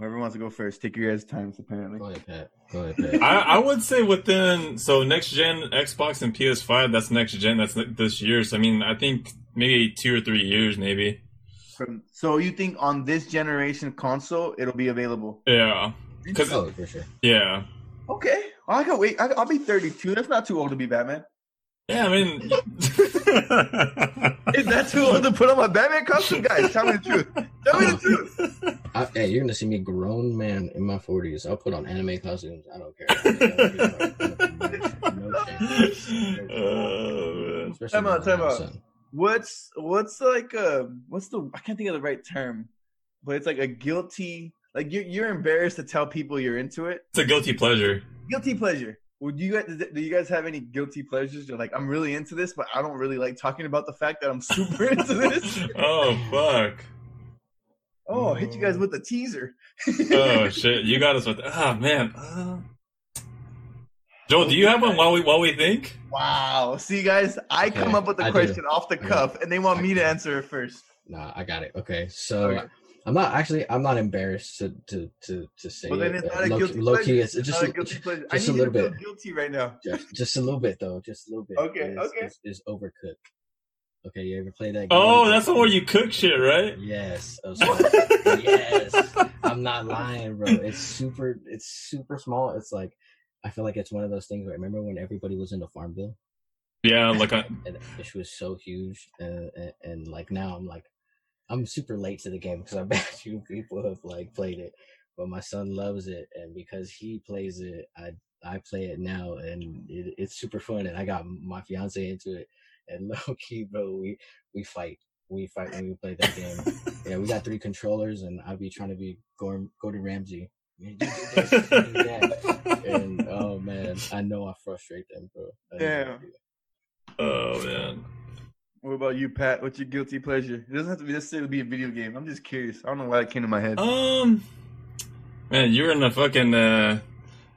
Whoever wants to go first, take your guys' times. Apparently,
Go ahead, Pat. Go ahead, Pat.
I, I would say within so next gen Xbox and PS5. That's next gen. That's this year. So I mean, I think maybe two or three years, maybe.
From, so you think on this generation console it'll be available?
Yeah. Because
oh, for sure.
yeah,
Okay, I can wait. I, I'll be 32. That's not too old to be Batman.
yeah. I mean, *laughs*
Is that too old to put on my Batman costume, guys? Tell me the truth. Tell me the truth.
I, hey, you're gonna see me grown man in my forties. I'll put on anime costumes. I don't care. *laughs* No shame.
Man.
Time out, time
I have a
out. What's what's like uh what's the I can't think of the right term, but it's like a guilty like you're you're embarrassed to tell people you're into it.
It's a guilty pleasure.
Guilty pleasure. Would you guys do you guys have any guilty pleasures? You're like I'm really into this, but I don't really like talking about the fact that I'm super *laughs* into this.
oh fuck.
Oh, I hit you guys with a teaser.
oh shit! You got us with. Ah man. Uh... Joel, do you have one while we while we think?
Wow. See, guys, I
Okay,
come up with the
I
question
do.
off the
I got
cuff, and they want me to answer it first.
Nah, I got it. Okay, so
Okay.
I'm not actually. I'm not embarrassed to to to to say
Well, then
it.
it's
Uh,
not a
low,
guilty
low
pleasure.
key. It's,
It's
just
not
a,
a guilty pleasure. I
just
need
a little
to feel
bit.
guilty right now.
just, just a little bit though. Just a little bit.
Okay,
is,
okay.
Is, is overcooked. Okay, you ever play that? game?
Oh, that's the one where you cook shit, right?
Yes. *laughs* oh, yes. I'm not lying, bro. It's super. It's super small. It's like I feel like it's one of those things. Where remember when everybody was into Farmville,
Yeah, like I,
and it was so huge, and, and, and like now I'm like, I'm super late to the game because I bet you people have like played it, but my son loves it, and because he plays it, I I play it now, and it, it's super fun, and I got my fiance into it, and *laughs* low key, bro, we we fight. We fight when we play that game. Yeah, we got three controllers, and I'd be trying to be Gordon, Gordon Ramsay. You do this, do. And oh man, I know I frustrate them, bro. I
Yeah.
oh man.
What about you, Pat? What's your guilty pleasure? It doesn't have to be necessarily be a video game. I'm just curious. I don't know why it came to my head.
Um, man, you're in the fucking. uh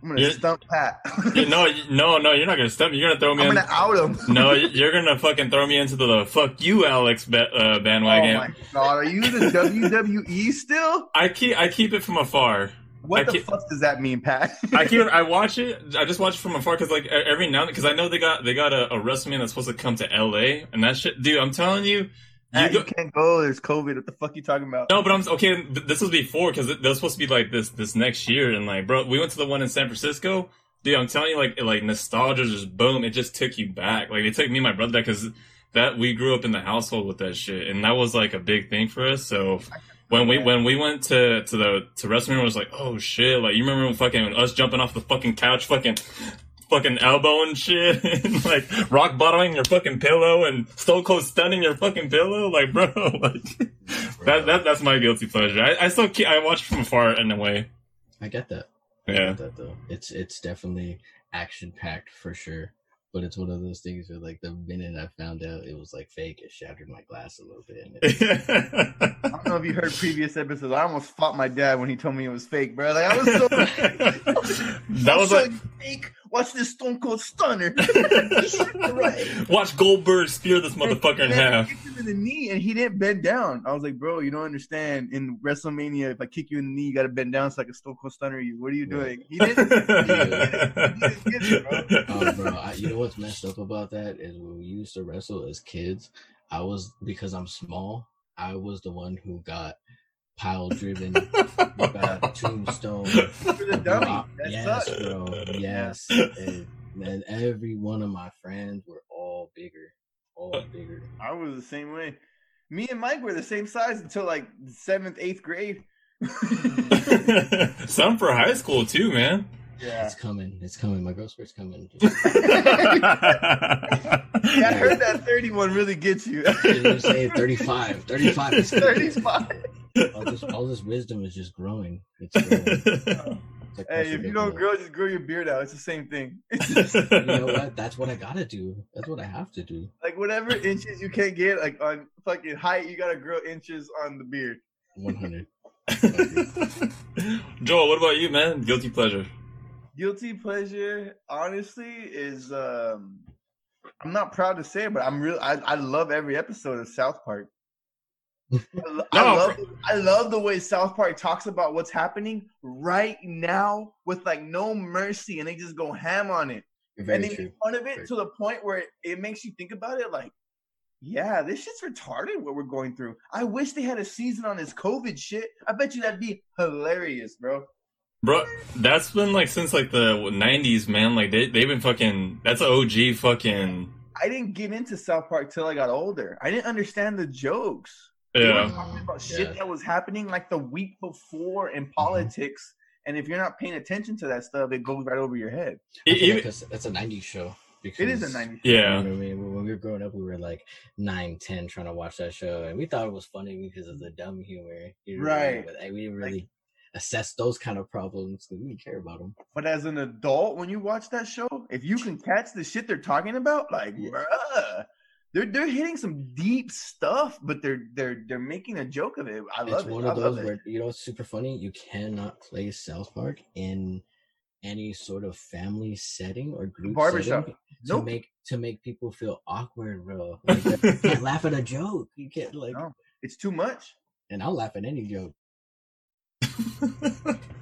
I'm gonna stump Pat. *laughs*
you- No, no, no. You're not gonna stump me. You're gonna throw me.
I'm
in,
gonna out him. *laughs*
no, you're gonna fucking throw me into the fuck you, Alex ba- uh,
Oh
bandwagon.
my god, are you the WWE still?
I keep I keep it from afar.
What
I
the fuck does that mean, Pat?
I keep *laughs* I watch it. I just watch it from afar because like every now because I know they got they got a, a WrestleMania that's supposed to come to LA and that shit, dude. I'm telling you, you go,
you can't go. There's COVID. What the fuck you talking about?
no, but I'm okay. This was before because was supposed to be like this this next year and like bro, we went to the one in San Francisco. Dude, I'm telling you, like like nostalgia just boom. It just took you back. Like it took me and my brother back because that we grew up in the household with that shit and that was like a big thing for us. So. When we when we went to to the to WrestleMania, it was like, oh shit! Like you remember when fucking us jumping off the fucking couch, fucking fucking elbowing shit, *laughs* and like rock bottoming your fucking pillow, and Stone Cold stunning your fucking pillow, like bro, *laughs* like that, that that's my guilty pleasure. I, I still keep, I watch from afar in a way.
I get that. I
Yeah.
get that though. It's it's definitely action packed for sure. But it's one of those things where like the minute I found out it was like fake, it shattered my glass a little bit. *laughs*
I don't know if you heard previous episodes. I almost fought my dad when he told me it was fake, bro. Like I was so *laughs* *laughs*
that was
so
like
fake. Watch this Stone Cold Stunner. *laughs*
watch Goldberg spear this motherfucker in
And then I
half.
kicked him in the knee, and he didn't bend down. I was like, bro, you don't understand. In WrestleMania, if I kick you in the knee, you got to bend down so I can Stone Cold Stunner you. What are you doing? He didn't. He didn't get it, bro.
oh, *laughs* bro, I, you know what's messed up about that is when we used to wrestle as kids, I was because I'm small. I was the one who got pile driven, got *laughs* tombstone.
For the dummy. That
yes,
sucks.
bro. Yes. And, man, every one of my friends were all bigger, all bigger.
I was the same way. Me and Mike were the same size until like seventh, eighth grade. *laughs*
Some for high school too, man.
Yeah.
It's coming. It's coming. My growth spurt's coming. *laughs*
Yeah, I heard that 31 really gets you.
You're saying 35. 35 is coming.
35.
All this, all this wisdom is just growing. It's *laughs* growing. It's like
Hey, if you don't
up.
grow, just grow your beard out. It's the same thing.
you know *laughs* what? That's what I gotta do. That's what I have to do.
like whatever inches you can't get, like on fucking height, you gotta grow inches on the beard.
100. *laughs*
Joel, what about you, man? Guilty pleasure.
Guilty pleasure, honestly, is um I'm not proud to say it, but I'm real. I, I love every episode of South Park. I, lo- I
No,
love I love the way South Park talks about what's happening right now with like no mercy, and they just go ham on it.
Very
and they
true.
make fun of it
Very
to the point where it, it makes you think about it like, yeah, this shit's retarded what we're going through. I wish they had a season on this COVID shit. I bet you that'd be hilarious, bro.
Bro, that's been like since like the '90s, man. Like they they've been fucking. That's a OG fucking.
I didn't get into South Park till I got older. I didn't understand the jokes. They were
Yeah,
talking about
Yeah.
shit that was happening like the week before in mm-hmm. politics. And if you're not paying attention to that stuff, it goes right over your head.
I feel
even-
like that's, that's a 90s show. Because,
It is a 90s.
You
Yeah.
know I mean, when we were growing up, we were like nine, ten, trying to watch that show, and we thought it was funny because of the dumb humor. you know what I mean?
Right.
But we didn't
Like-
really assess those kind of problems because we didn't care about them.
But as an adult, when you watch that show, if you can catch the shit they're talking about, like,
Yeah.
bruh, they're they're hitting some deep stuff, but they're they're they're making a joke of it. I
It's
love it.
one of
love
those
it.
where you know it's super funny. You cannot play South Park in any sort of family setting or group
Barbershop.
setting to
Nope.
make to make people feel awkward, bro. *laughs* Like, you can't laugh at a joke. You can't like,
No. It's too much.
and I'll laugh at any joke, *laughs*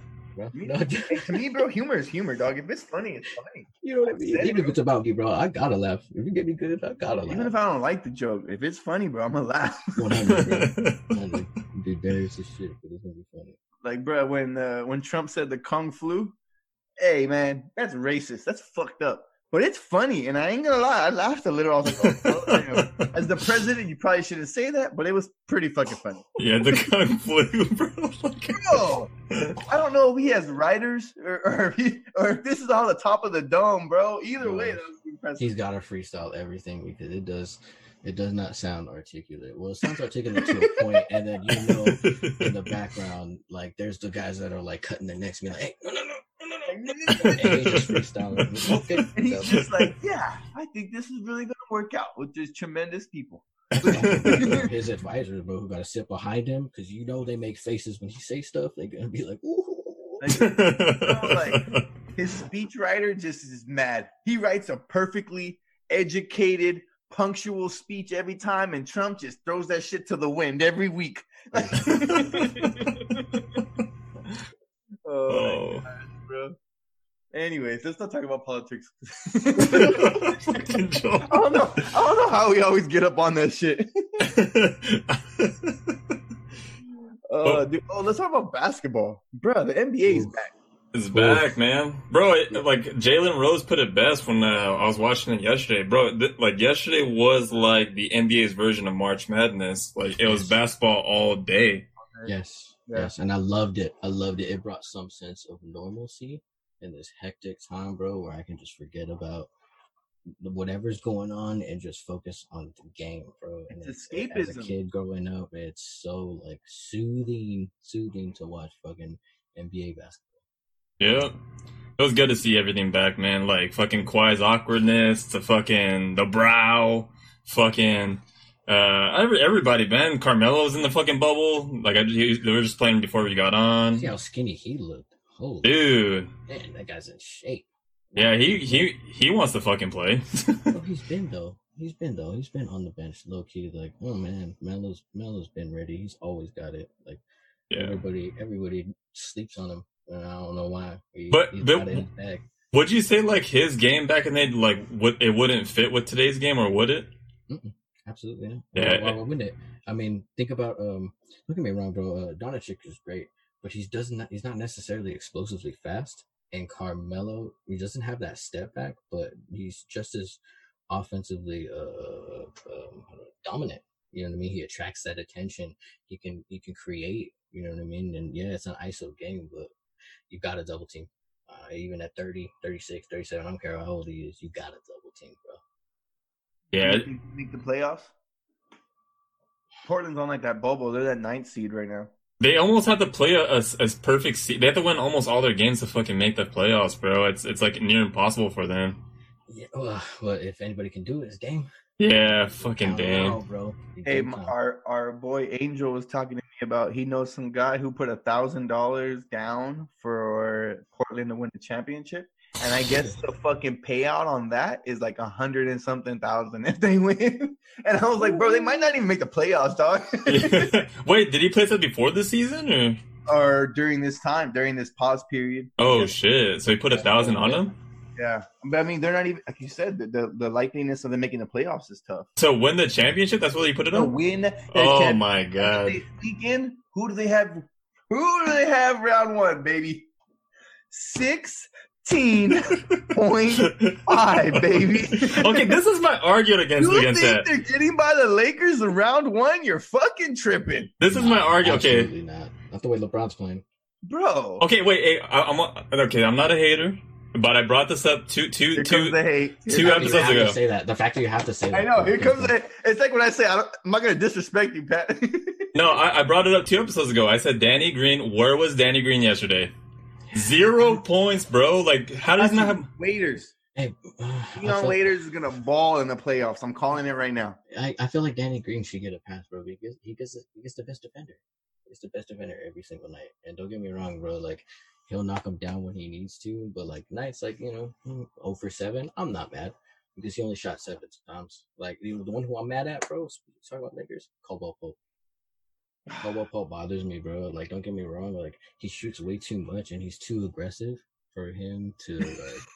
bro.
Me-
No,
Hey, *laughs* to me, bro, humor is humor, dog. If it's funny, it's funny.
you know what I mean. Even if it's about me, bro, I gotta laugh. If you get me good, I gotta laugh.
Even if I don't like the joke, if it's funny, bro, I'm gonna laugh.
100, bro. 100. Dude, there's this shit, but it's gonna be funny.
like, bro, when uh, when Trump said the kung flu, hey man, that's racist. That's fucked up. But it's funny, and I ain't gonna lie, I laughed a little. I was like, oh, well, you *laughs* know, as the president, you probably shouldn't say that, but it was pretty fucking funny.
yeah, the kung flu, *laughs* bro. Like-
Bro, I don't know if he has writers or or if, he, or if this is all the top of the dome, bro. Either way, that was impressive.
He's got to freestyle everything because it does. It does not sound articulate. Well, it sounds articulate to a point, and then you know in the *laughs* background, like there's the guys that are like cutting their necks, being like, "Hey, no, no, no," and he's just freestyling. *laughs*
And he's just like, yeah, I think this is really gonna work out with just tremendous people. *laughs* *laughs*
his advisors, bro, who got to sit behind him because you know they make faces when he say stuff. They're gonna be like, "Ooh."
like- His speechwriter just is mad. He writes a perfectly educated, punctual speech every time, and Trump just throws that shit to the wind every week. oh,
oh.
My gosh, bro. Anyways, let's not talk about politics. *laughs*
Fucking Joel.
I don't know. I don't know how we always get up on that shit. *laughs* Uh, dude, oh, let's talk about basketball, bro. The NBA is back.
It's back, man, bro. It, like Jalen Rose put it best when uh, I was watching it yesterday, bro. Th- like yesterday was like the NBA's version of March Madness. Like it was
Yes.
basketball all day.
Yes,
Yeah.
yes, and I loved it. I loved it. It brought some sense of normalcy in this hectic time, bro, where I can just forget about whatever's going on and just focus on the game, bro. And
It's
As a kid growing up, it's so like soothing, soothing to watch fucking NBA basketball.
Yeah. It was good to see everything back, man. Like fucking Kawhi's awkwardness to fucking the brow, fucking uh every, everybody, man. Carmelo's in the fucking bubble. Like I, he, they were just playing before we got on.
See how skinny he looked. Holy
Dude,
man, that guy's in shape.
yeah, he he he wants to fucking play. *laughs*
Oh, he's been though. He's been though. He's been on the bench, low key. Like, oh man, Melo's Melo's been ready. He's always got it. Like
yeah.
everybody, everybody sleeps on him, and I don't know why. He,
But-
he's
but-
got it in his bag.
Would you say like his game back in the day, like would it wouldn't fit with today's game, or would it?
Absolutely, yeah.
Yeah.
Why, why wouldn't it? I mean, think about um. Look at me wrong, bro. Uh, Doncic is great, but he's doesn't. He's not necessarily explosively fast. And Carmelo, he doesn't have that step back, but he's just as offensively uh um, dominant. You know what I mean? He attracts that attention. He can he can create. You know what I mean? And yeah, it's an ISO game, but you got to double team. Uh, even at 30, 36, 37, I don't care how old he is, you got to double team, bro.
Yeah,
You think make the playoffs. Portland's on like that bubble. They're that ninth seed right now.
they almost have to play a, a, a perfect. seed. they have to win almost all their games to fucking make the playoffs, bro. It's it's like near impossible for them.
Yeah, well, well, if anybody can do it, it's Dame.
Yeah, fucking
Count it
damn.
bro. You
Hey,
do
our our boy Angel was talking to me about he knows some guy who put a thousand dollars down for Portland to win the championship, and I guess the fucking payout on that is like a hundred and something thousand *laughs* if they win. And I was like, bro, they might not even make the playoffs, dog. *laughs*
Wait, did he play that before the season or?
or during this time, during this pause period?
Oh shit! So he put a thousand on him.
Yeah, but I mean, they're not even like you said. The, the, the likeliness of them making the playoffs is tough.
So win the championship. That's what you put it on.
Win.
oh my god!
Weekend. Who do they have? Who do they have round one, baby? Six 16.5, baby.
okay, this is my argument against
you
against
think
that.
They're getting by the Lakers in round one. You're fucking tripping.
This is my argument. Okay,
not. Not the way LeBron's playing,
bro.
Okay, wait. Hey, I, am okay. I'm not a hater. But I brought this up two, two,
here
two, two episodes ago.
say that the fact that you have to say that.
I know. Here comes the, It's like when I say I am not going to disrespect you, Pat. *laughs*
no, I, I brought it up two episodes ago. I said Danny Green. Where was Danny Green yesterday? Zero points, bro. Like, how does he not have?
Waiters.
Hey, uh, I,
Dion
feel,
Waiters is gonna ball in the playoffs. I'm calling it right now.
I, I feel like Danny Green should get a pass, bro. Because he gets the, he gets the best defender. He's the best defender every single night. And don't get me wrong, bro. Like he'll knock him down when he needs to, but like nights like you know, mm, 0 for seven, I'm not mad because he only shot seven times. Like the the one who I'm mad at, bro. Talking about Lakers, Caldwell Pope. Caldwell Pope bothers me, bro. Like don't get me wrong, like he shoots way too much and he's too aggressive for him to like. *laughs*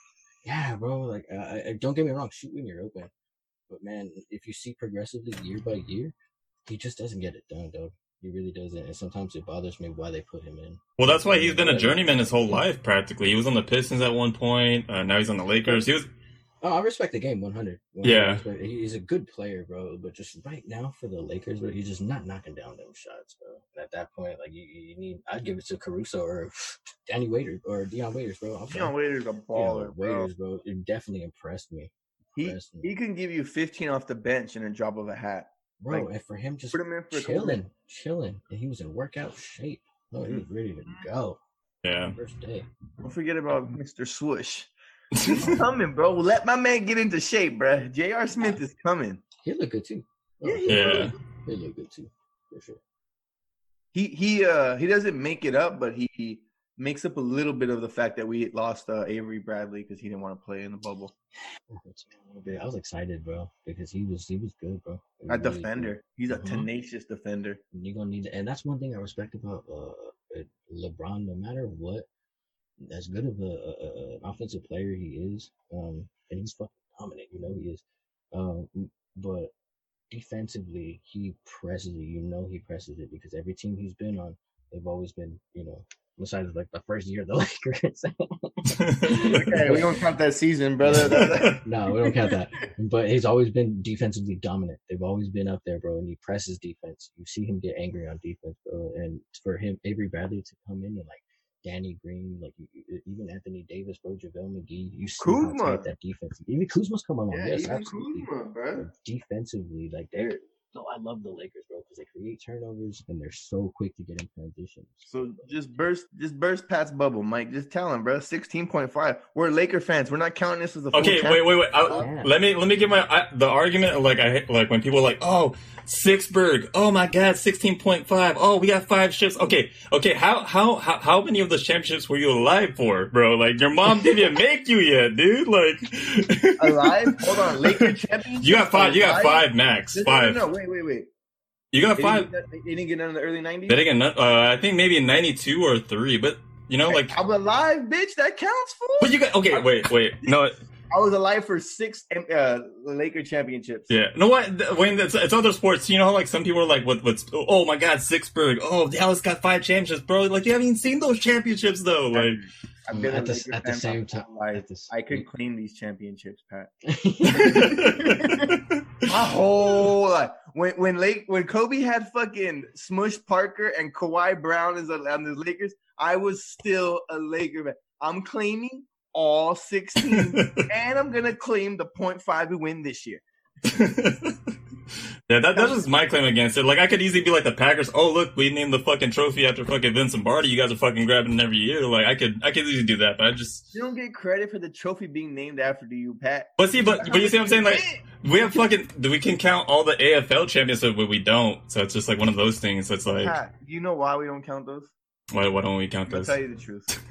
Yeah, bro. Like, I, I, don't get me wrong. Shoot when you're open, but man, if you see progressively year by year, he just doesn't get it done, dog. He really doesn't, and sometimes it bothers me why they put him in.
Well, that's why he's been a journeyman his whole life, practically. He was on the Pistons at one point. Uh, now he's on the Lakers. He was.
Oh, I respect the game 100.
Yeah.
I respect- He's a good player, bro. But just right now for the Lakers, bro, he's just not knocking down them shots, bro. And at that point, like you, you need, I'd give it to Caruso or *sniffs* Danny Waiters or Dion Waiters, bro. I'm
Dion
sorry.
Waiters a
Dion
baller, bro.
Waiters, bro. It definitely impressed me,
He
me,
he can give you 15 off the bench in a drop of a hat.
bro.
like,
and for him, just
Put him in for
chilling, chilling, and he was in workout shape. Oh, he was mm-hmm. ready to go.
Yeah.
First day.
Don't forget about mm-hmm. Mr. Swoosh. He's coming, bro. Let my man get into shape, bro. J.R. Smith is coming.
He look good too. Oh,
Yeah,
Yeah.
he looked good too, for sure.
He he uh he doesn't make it up, but he, he makes up a little bit of the fact that we lost uh, Avery Bradley because he didn't want to play in the bubble.
I was excited, bro, because he was he was good, bro. He
A
really
defender.
good.
He's a
Mhm.
tenacious defender.
You're gonna need, and that's one thing I respect about uh, uh, LeBron. No matter what, as good of a, a, an offensive player he is, um, and he's fucking dominant. You know he is, um, but defensively he presses it. You know he presses it because every team he's been on, they've always been, you know, besides like the first year of the *laughs* Lakers.
Okay, we don't count that season, brother. *laughs* *laughs*
No, we don't count that. But he's always been defensively dominant. They've always been up there, bro. And he presses defense. You see him get angry on defense, bro. And for him, Avery Bradley to come in and like Danny Green, like you- you- even Anthony Davis, bro, JaVale McGee, you see how
Kuzma.
tight that defense. Even Kuzma's come along.
yeah,
yes,
even
absolutely.
Kuzma.
Defensively, like they're. No, I love the Lakers, bro, because they create turnovers and they're so quick to get in transition.
So just burst, just burst Pat's bubble, Mike. Just tell him, bro. Sixteen point five. We're Laker fans. We're not counting this as a full
Okay,
champ-
wait, wait, wait. I,
Yeah.
Let me let me give my I, the argument. Like I like when people are like, "Oh, Sixburg. Oh my God, sixteen point five. Oh, we got five ships." Okay, okay. How how how how many of those championships were you alive for, bro? Like your mom didn't *laughs* make you yet, dude. Like
alive. Hold on, Laker *laughs* championship.
You got five. You got
Alive?
five max.
No, no,
Five.
No, no, wait, wait, wait. wait.
You got
They
five.
didn't, get, they didn't get none in the early nineties.
Then again, uh, I think maybe in '92 or three, but you know, like,
I'm alive, bitch. That counts for.
but you got okay. Wait, wait. No,
I was alive for six uh, Laker championships.
Yeah, no, what? th- When it's, it's other sports, you know how like some people are like, "What? What's? Oh my God, Sixburg! Oh, Dallas got five championships, bro! Like you haven't even seen those championships though. Like,
I've been
At
a
the- at the same time-
whole life.
at the s-
I could claim these championships, Pat. *laughs* *laughs* My whole life. When when Lake when Kobe had fucking Smush Parker and Kwame Brown as a, on the Lakers, I was still a Laker fan. I'm claiming all 16, *laughs* and I'm gonna claim the point five we win this year. *laughs*
Yeah, that that's just my claim against it. Like I could easily be like the Packers. Oh look, we named the fucking trophy after fucking Vince Lombardi. You guys are fucking grabbing it every year. Like I could, I could easily do that, but I just.
You don't get credit for the trophy being named after you, Pat.
But see, but but you see what I'm saying? Like we have fucking. We can count all the AFL championships, but we don't. So it's just like one of those things. It's like
Pat, do you know why we don't count those?
why why don't we count
I'll
those?
tell you the truth.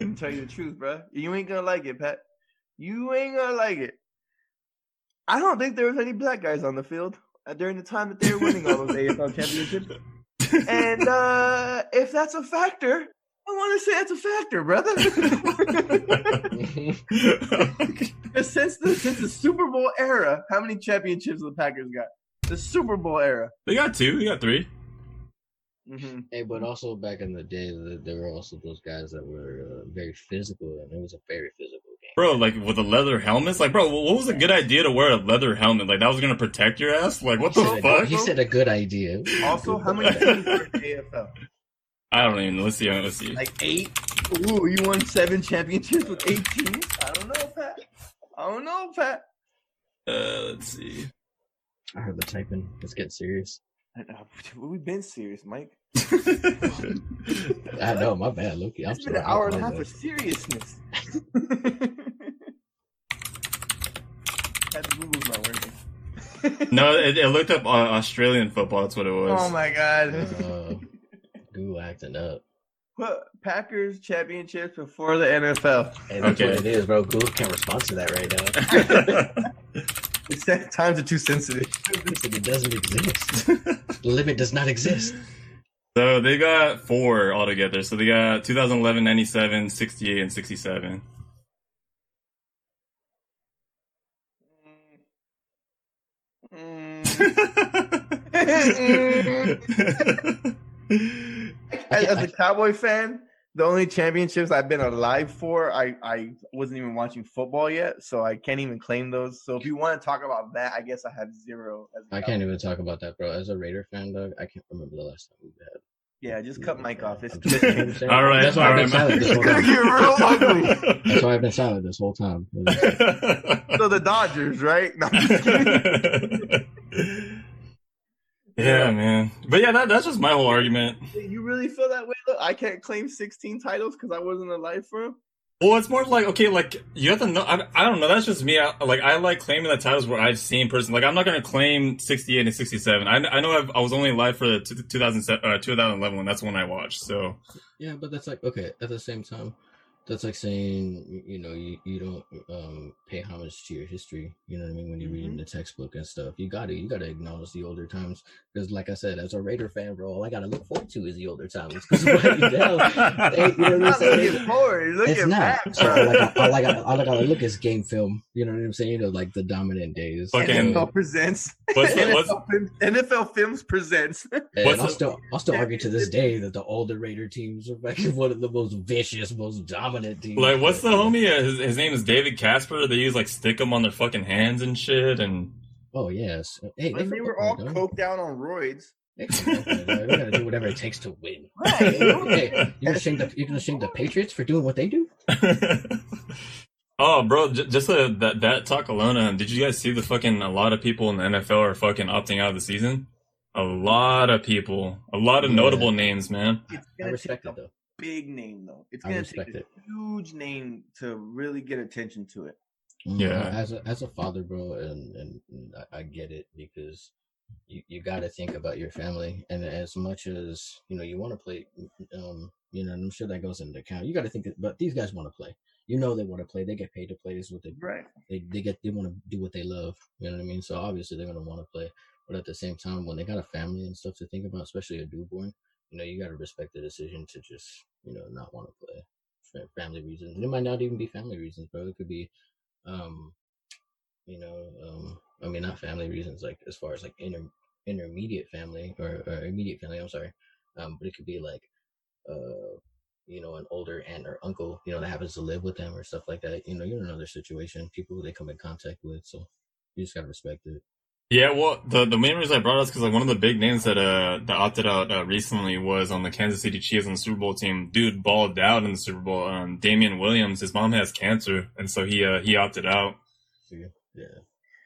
I'll tell you the truth, bro. You ain't gonna like it, Pat. You ain't gonna like it. I don't think there was any black guys on the field during the time that they were winning all those AFL *laughs* championships. And uh, if that's a factor, I want to say that's a factor, brother. *laughs* since the since the Super Bowl era, how many championships the Packers got? The Super Bowl era.
they got two. They got three.
hmm
Hey, but also back in the day, there were also those guys that were uh, very physical, and it was a very physical game.
Bro, like with the leather helmets, like, bro, what was a good idea to wear a leather helmet? Like that was gonna protect your ass? Like, what
He
the
said, a,
fuck?
he said a good idea.
Also, how many *laughs* teams were in the AFL?
I don't even know. Let's see. Let's see.
Like eight. Ooh, you won seven championships with eight teams? I don't know, Pat. I don't know, Pat.
Uh, let's see.
I heard the typing. Let's get serious.
We've been serious, Mike. *laughs*
I know, my bad, Loki. I'm
It's been
sorry.
an hour and a
I
half of seriousness. *laughs* *laughs* Pat, the Google's not working.
no, it, it looked up uh, Australian football. That's what it was.
Oh my god.
Uh, Google acting up.
Put Packers championships before the NFL.
Hey, that's
Okay.
what it is, bro. Google can't respond to that right now. *laughs* *laughs*
It's that times are too sensitive.
It doesn't exist. The limit does not exist.
so they got four altogether. So they got 2011, 97, 68, and 67.
Mm. *laughs* As, as a Cowboy fan, the only championships I've been alive for, I, I wasn't even watching football yet, so I can't even claim those. So if you want to talk about that, I guess I have zero. As a
I can't even talk about that, bro. As a Raider fan, dog, I can't remember the last time we had.
Yeah, just cut Mike off. It's
just- I'm just saying.
All right,
That's why
all
I've been
right,
silent this whole *laughs*
gonna
time.
real ugly.
That's why I've been silent this whole time. *laughs*
So the Dodgers, right? No, I'm just kidding. *laughs*
yeah, man. But yeah, that, that's just my whole argument.
you really feel that way? Look, I can't claim 16 titles because I wasn't alive for them.
Well, it's more like okay, like you have to know. I, I don't know. That's just me. I, like I like claiming the titles where I've seen person. Like I'm not gonna claim 68 and 67. I, I know I've, I was only alive for the t- 2007, uh, 2011 one. That's when I watched. So
Yeah, but that's like okay. At the same time, that's like saying you- you know you, you don't um pay homage to your history. You know what I mean when you're reading the textbook and stuff. You got to you got to acknowledge the older times because, like I said, as a Raider fan, bro, all I got to look forward to is the older times. Because *laughs* right now, hey, you know
I'm
what I'm *laughs*
not
saying?
looking forward. Look
it's
at
not.
back,
So
bro.
all I, got, all, I got, all I got to look is game film. You know what I'm saying? You know, like the dominant days.
Fucking-
NFL presents. *laughs*
what's the, what's,
NFL, Films, NFL Films presents.
and
what's
I'll
the-
still, I'll still argue to this day that the older Raider teams are like one of the most vicious, most dominant teams.
like what's the homie? Uh, His, his name is David Casper. They use like stick them on their fucking hands and shit. And
Oh yes. Hey,
When they were all coked out on roids.
They gotta do whatever it takes to win. *laughs*
Right.
Hey, you gonna shame the you gonna shame the Patriots for doing what they do? *laughs*
oh, bro, j- just uh, that that talk alone. Um, did you guys see the fucking? A lot of people in the NFL are fucking opting out of the season. A lot of people, a lot of
Yeah.
notable names, man.
I respect it though.
Big name though. It's gonna take a
it.
huge name to really get attention to it.
Yeah.
As a as a father, bro, and and I, I get it because you, you got to think about your family, and as much as you know you want to play, um, you know, and I'm sure that goes into account. You got to think, that, but these guys want to play. You know, they want to play. They get paid to play. This is what they
Right.
they they get they want to do what they love. You know what I mean? So obviously they're gonna want to play, but at the same time, when they got a family and stuff to think about, especially a newborn, you know, you got to respect the decision to just you know not want to play for family reasons. And it might not even be family reasons, bro. It could be, um, you know, um, I mean, not family reasons like as far as like inter intermediate family or, or immediate family. I'm sorry, um, but it could be like, uh you know, an older aunt or uncle, you know, that happens to live with them or stuff like that. You know, you're in another situation, people they come in contact with. So you just gotta respect it.
Yeah, well, the the main reason I brought it up is because like one of the big names that uh that opted out uh, recently was on the Kansas City Chiefs on the Super Bowl team. Dude balled out in the Super Bowl. Um, Damien Williams, his mom has cancer, and so he uh he opted out.
Yeah.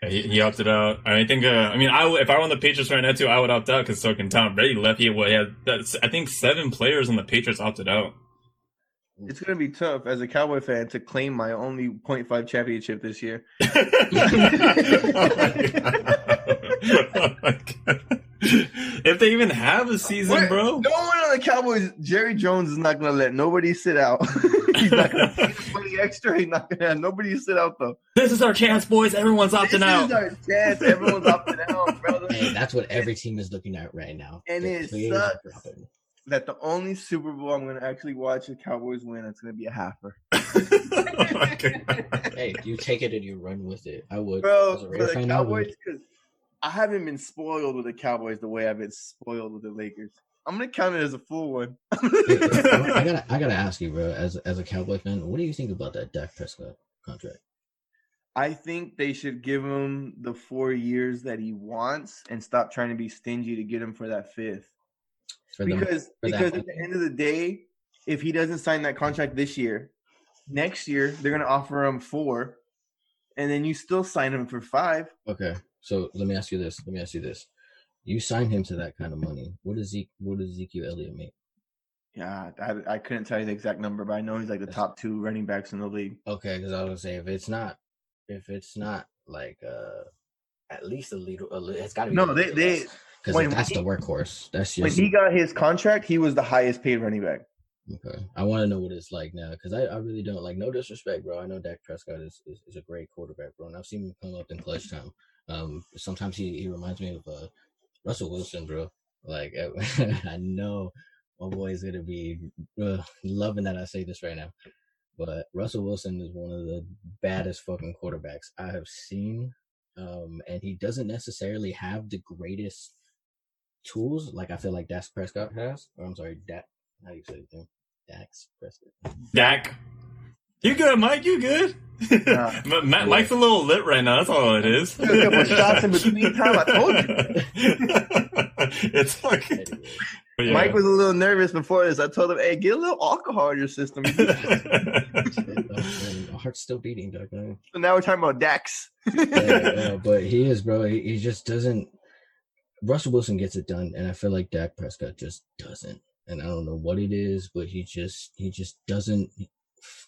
Yeah, He, he opted out. I think. Uh, I mean, I if I were on the Patriots right now too, I would opt out because so can Tom Brady left. He, had that's I think seven players on the Patriots opted out.
It's gonna be tough as a Cowboy fan to claim my only 0.5 championship this year. *laughs*
Oh, oh my God. If they even have a season,
Wait,
bro.
No one on the Cowboys. Jerry Jones is not gonna let nobody sit out. *laughs* He's not gonna pay *laughs* the extra. He's not gonna have nobody sit out though.
This is our chance, boys. Everyone's opting
This
opting
is
out.
our chance. Everyone's opting out, brother.
Hey, that's what every team is looking at right now.
And
The
it sucks.
dropping.
That the only Super Bowl I'm gonna actually watch the Cowboys win. It's gonna be a halfer, *laughs*
oh my God.
Hey, you take it and you run with it. I would.
bro.
As a
For the
fan,
Cowboys, because I haven't been spoiled with the Cowboys the way I've been spoiled with the Lakers. I'm gonna count it as a full one.
Hey, I *laughs* gotta, I gotta ask you, bro. As as a Cowboy fan, what do you think about that Dak Prescott contract?
I think they should give him the four years that he wants and stop trying to be stingy to get him for that fifth.
For them,
Because because at the end of the day, if he doesn't sign that contract this year, next year they're gonna offer him four, and then you still sign him for five.
Okay, so let me ask you this. Let me ask you this. You sign him to that kind of money. What does Zeke? What does Ezekiel Elliott make?
Yeah, I, I couldn't tell you the exact number, but I know he's like the top two running backs in the league.
Okay, because I was gonna say if it's not, if it's not like uh at least a little, a little it's got to be
No, they they
because that's
he-
the workhorse. That's
when he got his contract, he was the highest paid running back.
okay. I want to know what it's like now because I, I really don't like no disrespect, bro. I know Dak Prescott is, is, is a great quarterback, bro, and I've seen him come up in clutch time. Um, sometimes he, he reminds me of uh Russell Wilson, bro. Like *laughs* I know my boy is gonna be uh, loving that I say this right now. But Russell Wilson is one of the baddest fucking quarterbacks I have seen. Um, and he doesn't necessarily have the greatest tools like I feel like Dax Prescott has. Or I'm sorry, Dak. How do you say it? Dax Prescott.
Dak. You good, Mike? You good?
Nah. *laughs*
Ma- Ma- Mike's a little lit right now. That's all it is.
Took a couple shots in between time, I told
you. *laughs* it's fucking. But yeah.
Mike was a little nervous before this. I told him, "Hey, get a little alcohol in your system." so *laughs*
shit, uh, my heart's still beating, dog. man.
now we're talking about Dax.
Yeah, uh, but he is, bro. He, he just doesn't. Russell Wilson gets it done, and I feel like Dak Prescott just doesn't. And I don't know what it is, but he just he just doesn't.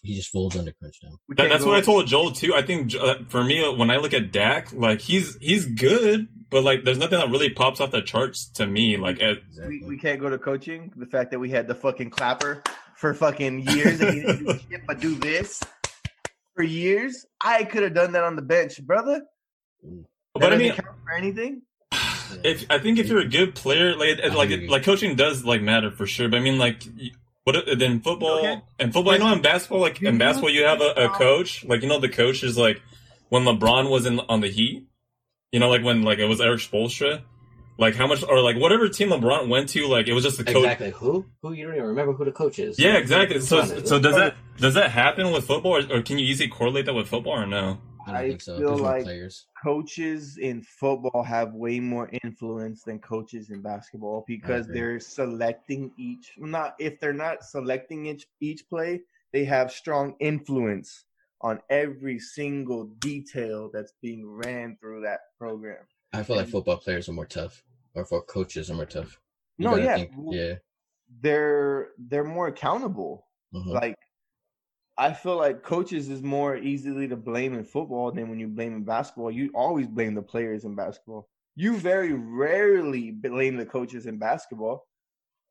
He just folds under crunch time.
That, that's
go-
what I told Joel too. I think uh, for me, when I look at Dak, like he's he's good, but like there's nothing that really pops off the charts to me. Like at,
Exactly.
We, we can't go to coaching. The fact that we had the fucking clapper for fucking years and he didn't do *laughs* shit but do this for years. I could have done that on the bench, brother. That
but I mean,
count for anything.
If I think if you're a good player, like
I
like
agree.
it, like coaching does like matter for sure. But I mean, like what uh, then football
Okay.
and football. I know in basketball, like
You
in basketball, you have a, a coach. Like you know, the coach is like when LeBron was in on the Heat. You know, like when like it was Erik Spoelstra. Like how much or like whatever team LeBron went to, like it was just the coach.
Exactly. Who? Who? You don't even remember who the coach is.
Yeah, exactly. So, so does that does that happen with football, or, or can you easily correlate that with football, or no?
I
I
think so.
feel like-
players.
Coaches in football have way more influence than coaches in basketball because they're selecting each. Not if they're not selecting each each play, they have strong influence on every single detail that's being ran through that program.
I feel like football players are more tough, or for coaches are more tough. You
No, yeah,
think- yeah.
they're they're more accountable.
mhm.
Like I feel like coaches is more easily to blame in football than when you blame in basketball. You always blame the players in basketball. You very rarely blame the coaches in basketball.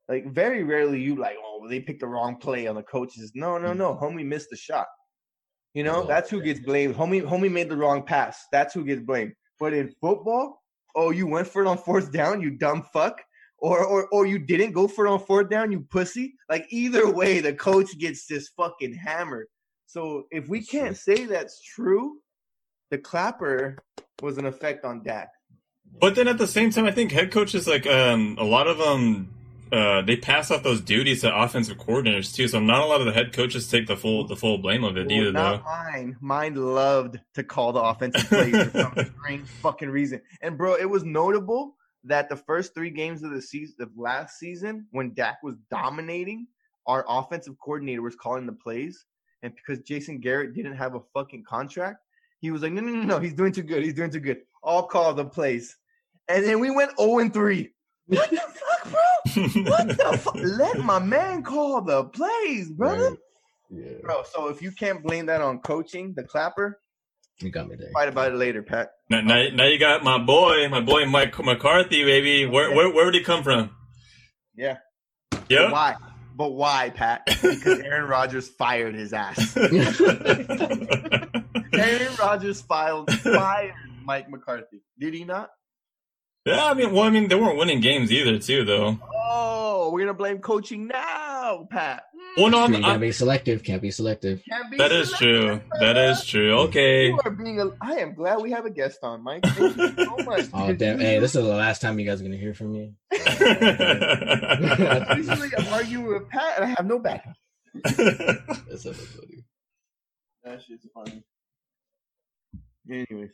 Like very rarely you like, oh, they picked the wrong play on the coaches. No, no, hmm. no. Homie missed the shot. You know,
Well,
that's who gets blamed. Homie, homie made the wrong pass. That's who gets blamed. But in football, oh, you went for it on fourth down, you dumb fuck or or or you didn't go for it on fourth down, you pussy. Like either way, the coach gets this fucking hammered. So if we can't say that's true, the clapper was an effect on Dak.
But then at the same time, I think head coaches like um a lot of them uh they pass off those duties to offensive coordinators too. So not a lot of the head coaches take the full the full blame of it
Well,
either,
not
though.
mine. Mine loved to call the offensive plays for some *laughs* strange fucking reason. And bro, it was notable that the first three games of the season of last season, when Dak was dominating, our offensive coordinator was calling the plays. And because Jason Garrett didn't have a fucking contract, he was like, no, no, no, no, he's doing too good. He's doing too good. I'll call the plays. And then we went 0 and 3. What the fuck, bro? What the *laughs* fuck? Let my man call the plays, brother.
Right. Yeah.
Bro, so if you can't blame that on coaching, the clapper,
You got me there.
fight about it later, Pat.
now, now, now you got my boy, my boy Mike McCarthy, baby. Where where where would he come from?
Yeah. But
Yeah.
why? But why, Pat? Because Aaron *laughs* Rodgers fired his ass. *laughs* Aaron Rodgers filed, fired Mike McCarthy. Did he not?
Yeah, I mean, well, I mean, they weren't winning games either, too, though.
Oh, we're gonna blame coaching now, Pat.
Well, no, I'm,
you gotta
I'm,
be selective. Can't be selective.
Can't be
that is true.
selective,
That
brother.
is true. Okay.
You are being a. I am glad we have a guest on, Mike. Thank you so *laughs* much.
Oh damn! Hey, this is the last time you guys are gonna hear from me. *laughs*
Usually, I'm arguing with Pat, and I have no backup. *laughs*
That's so funny.
That shit's funny. Anyways,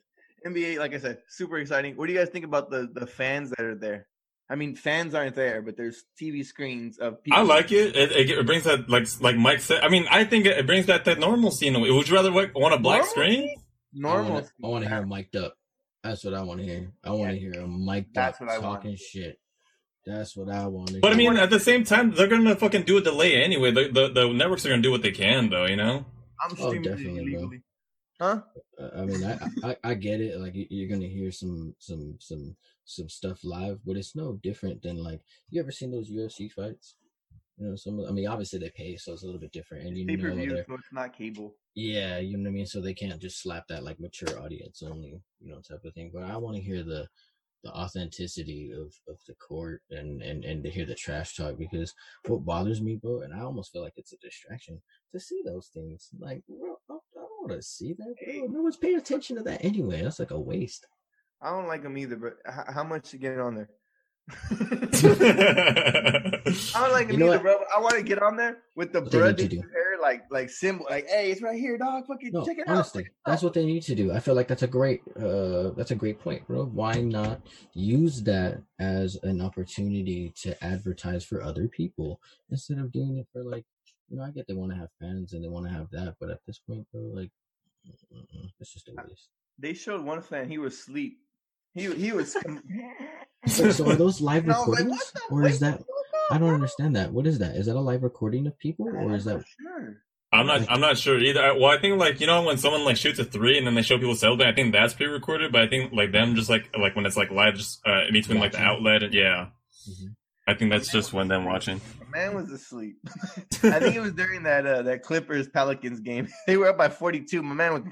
NBA, like I said, super exciting. What do you guys think about the the fans that are there? I mean, fans aren't there, but there's TV screens of people.
I like it. It, it. it brings that like like Mike said. I mean, I think it, it brings that that normalcy in a way. Would you rather want a black
Normal?
screen?
normal.
I want to hear him mic'd up. That's what I want to hear. I want to hear him mic'd
That's
up
what I want.
talking shit. That's what I want.
But I mean, at the same time, they're gonna fucking do a delay anyway. The the, the networks are gonna do what they can, though. You know.
I'm
Oh,
streaming it
definitely, bro.
Huh?
I mean, I, I I get it. Like you- you're gonna hear some some some some stuff live, but it's no different than like you ever seen those UFC fights? You know, some. I mean, obviously they pay, so it's a little bit different, and you
Pay per
know,
view, so it's not cable.
yeah, you know what I mean. So they can't just slap that like mature audience only, you know, type of thing. But I want to hear the the authenticity of of the court and and and to hear the trash talk because what bothers me, bro, and I almost feel like it's a distraction to see those things. Like, bro, I I don't want to see that, bro. No one's paying attention to that anyway. That's like a waste.
I don't like them either, but h- how much to get on there? *laughs* *laughs* I don't like
You
them
know
either,
what?
bro. I want to get on there with the
What they
blood
need to
in
do.
your hair, like like symbol, like hey, it's right here, dog. Fucking
No,
check it
honestly,
out.
that's what they need to do. I feel like that's a great, uh, that's a great point, bro. Why not use that as an opportunity to advertise for other people instead of doing it for like, you know, I get they want to have fans and they want to have that, but at this point, bro, like, it's just a waste.
They showed one fan; he was asleep. He he was. *laughs*
So, so are those live *laughs*
And I was like,
recordings,
the-
or is that? I don't understand that. What is that? Is that a live recording of people, or is that?
sure?
I'm not. I'm not sure either. Well, I think like you know when someone like shoots a three and then they show people celebrating. I think that's pre-recorded, but I think like them just like like when it's like live, just uh, in between like the outlet and yeah.
Mhm.
I think that's just when them watching.
My man was asleep. *laughs* I think it was during that uh, that Clippers Pelicans game. *laughs* They were up by 42. My man was.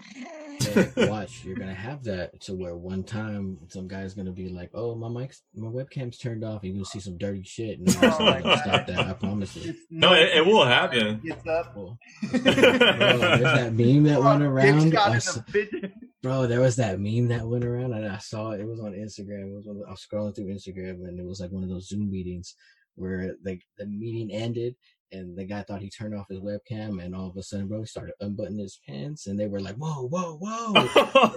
Hey, *laughs* watch, you're gonna have that to where one time some guy's gonna be like, "Oh, my mic's, my webcam's turned off." and You're gonna see some dirty shit, and you're
Oh
like, "Stop that!" I promise you.
No, it, it will happen.
Gets up.
Bro, bro, there's that meme that went around.
Shot
I
in
s-
the picture.
bro, there was that meme that went around, and I saw it. It was on Instagram. It was one I was scrolling through Instagram, and it was like one of those Zoom meetings where like the meeting ended, and the guy thought he turned off his webcam, and all of a sudden, bro, he started unbuttoning his pants, and they were like, "Whoa, whoa, whoa!"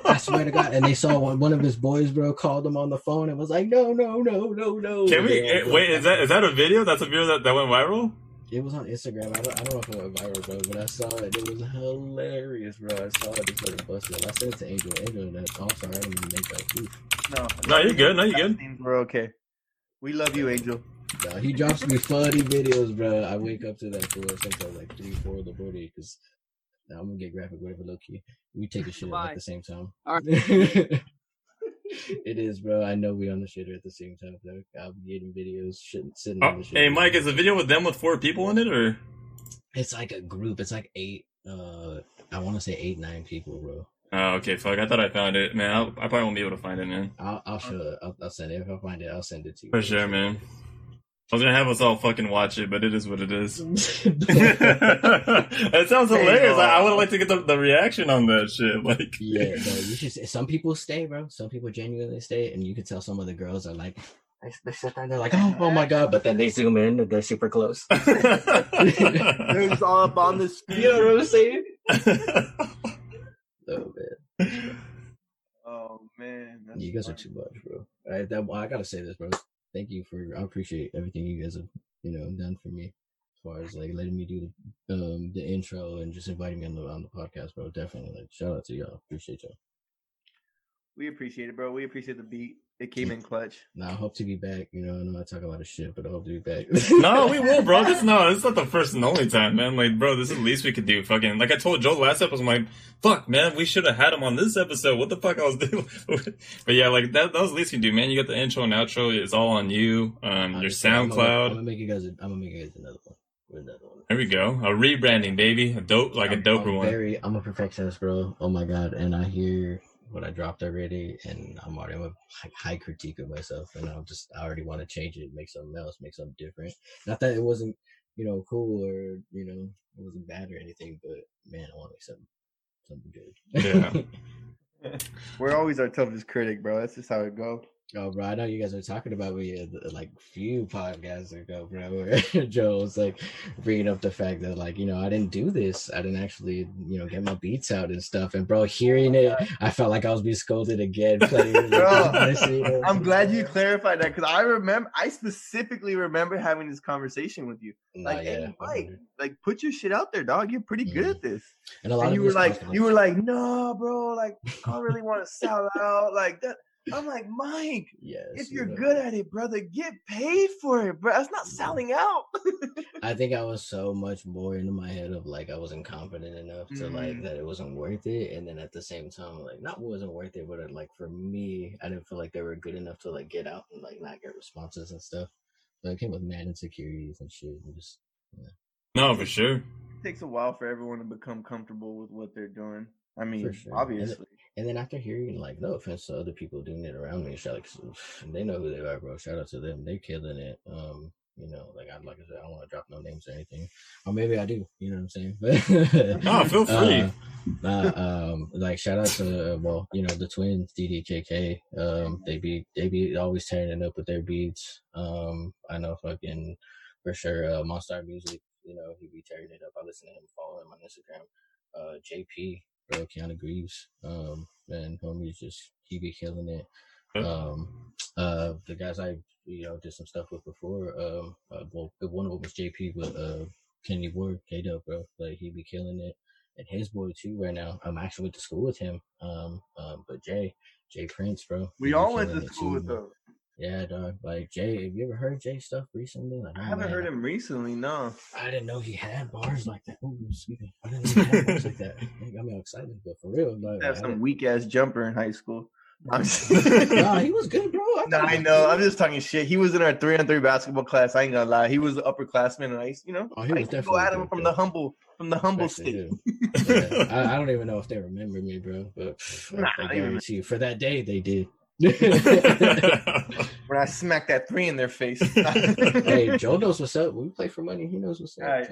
I swear to God. And they saw one, one of his boys, bro, called him on the phone and was like, no, no, no, no, no.
Can we
Yeah,
eh, wait? Is that is that a video? That's a video that, that went viral.
It was on Instagram. I don't, I don't know if it went viral, bro, but I saw it. It was hilarious, bro. I saw it. It started busting. I sent it to Angel. Angel, that, oh, I'm sorry. I didn't mean to make that goof.
No,
No, you're good. No, you're good.
Things were okay. We love you, Angel.
Nah, he drops me funny videos, bro. I wake up to that for sometimes like three, four in the morning because I'm gonna get graphic, whatever, low key. We take a shit
Bye.
at the same time.
All *laughs*
it is, bro. I know we on the shitter at the same time. Though. I'm getting videos, shit, sitting
Oh,
on the shit.
hey, Mike, is the video with them with four people in it, or
It's like a group. It's like eight. Uh, I want to say eight, nine people, bro.
oh, okay, fuck. I thought I found it, man. I'll, I probably won't be able to find it, man.
I'll, I'll show it. I'll, I'll send it if I find it. I'll send it to you.
For sure, man. I was gonna have us all fucking watch it, but it is what it is. *laughs* it sounds
Hey,
hilarious. I, I
uh,
would like to get the, the reaction on that shit. *laughs* Like,
yeah, no, you should. Some people stay, bro. Some people genuinely stay, and you can tell some of the girls are like, they, they sit there, and they're like, oh, oh my god, but then they zoom in and they're super close. *laughs*
It was all up on the screen.
You know what I'm saying? Oh man,
Oh man,
you guys are too much, bro. I, that, I gotta say this, bro. Thank you for. I appreciate everything you guys have, you know, done for me. As far as like letting me do the um the intro and just inviting me on the on the podcast, bro. Definitely, like shout out to y'all. Appreciate y'all.
We appreciate it, bro. We appreciate the beat. It came in clutch.
Now I hope to be back. You know, I know I talk a lot of shit, but I hope to be back. *laughs*
no, we will, bro. This *laughs* no, this is not the first and only time, man. Like, bro, this is the least we could do. Fucking, like I told Joe last episode, I'm like, fuck, man, we should have had him on this episode. What the fuck I was doing? *laughs* but yeah, like that, that was the least you can do, man. You got the intro and outro. It's all on you. Um, your
Honestly, I'm gonna- I'm gonna make you guys. A, I'm gonna make you guys another one. With another one.
There we go. A rebranding, baby. A dope, like a
I'm-
doper
I'm
one.
Very, I'm a perfectionist, bro. Oh my god, and I hear what I dropped already, and I'm already I'm a high, high critique of myself, and I'm just I already want to change it, make something else, make something different. Not that it wasn't, you know, cool or you know it wasn't bad or anything, but man, I want to make something something good.
Yeah. *laughs*
We're always our toughest critic, bro. That's just how it goes.
Oh, bro, I know you guys were talking about me uh, like few podcasts ago, bro. Where *laughs* Joe was like bringing up the fact that like you know I didn't do this, I didn't actually you know get my beats out and stuff. And bro, hearing it, I felt like I was being scolded again. *laughs* Playing,
bro, I'm glad you clarified that because I remember I specifically remember having this conversation with you. Like, yeah, hey, Mike, like put your shit out there, dog. You're pretty good mm. at this. And a lot and you were like, you were like, no, bro, like I don't really want to sell out like that. I'm like, Mike, yes, if you're you know. good at it, brother, get paid for it, bro. That's not selling out.
I think I was so much more into my head of like I wasn't confident enough to mm. like that it wasn't worth it, and then at the same time, like not wasn't worth it, but it, like for me, I didn't feel like they were good enough to like get out and like not get responses and stuff. So it came with mad insecurities and shit, and just yeah.
No, for sure. It
takes a while for everyone to become comfortable with what they're doing. I mean, sure. obviously.
And then after hearing, like, no offense to other people doing it around me, like, they know who they are, bro. Shout out to them. They're killing it. Um, you know, like I like I said, I don't want to drop no names or anything, or maybe I do. You know what I'm saying? *laughs*
oh, feel free.
Uh, uh, um, like shout out to uh, well, you know, the twins, DDJK. Um, they be they be always tearing it up with their beats. Um, I know fucking for sure. Uh, Monster Music, you know, he be tearing it up. I listen to him, follow him on Instagram. Uh, JP, bro, Keanu Greaves. Um, and homie's just he be killing it. Um, uh, the guys I you know did some stuff with before. Um, uh, well, one of them was JP, but uh, Kenny Ward, K Dub, bro, like he be killing it. And his boy too right now. I'm actually went to school with him. Um, um, but Jay, Jay Prince, bro.
We all went to school too, with them.
Yeah, dog. Like Jay, have you ever heard Jay stuff recently? Like,
I oh, haven't heard him recently. No,
I didn't know he had bars like that. Oh, excuse me. I didn't know he had bars like that. *laughs* It got me all excited, but for real, like,
have some weak ass jumper in high school. *laughs*
nah, he was *laughs* good, bro.
I, nah, I know. Good. I'm just talking shit. He was in our three on three basketball class. I ain't gonna lie. He was the upperclassman, and I, you know, oh, he was I go at him from the humble, from the humble state.
yeah, I, I, don't even know if they remember me, bro. But nah, I guarantee you, for that day, they did. *laughs* when
I smack that three in their face. *laughs*
hey, *laughs* Joe knows what's up. We play for money. He knows what's up. Right,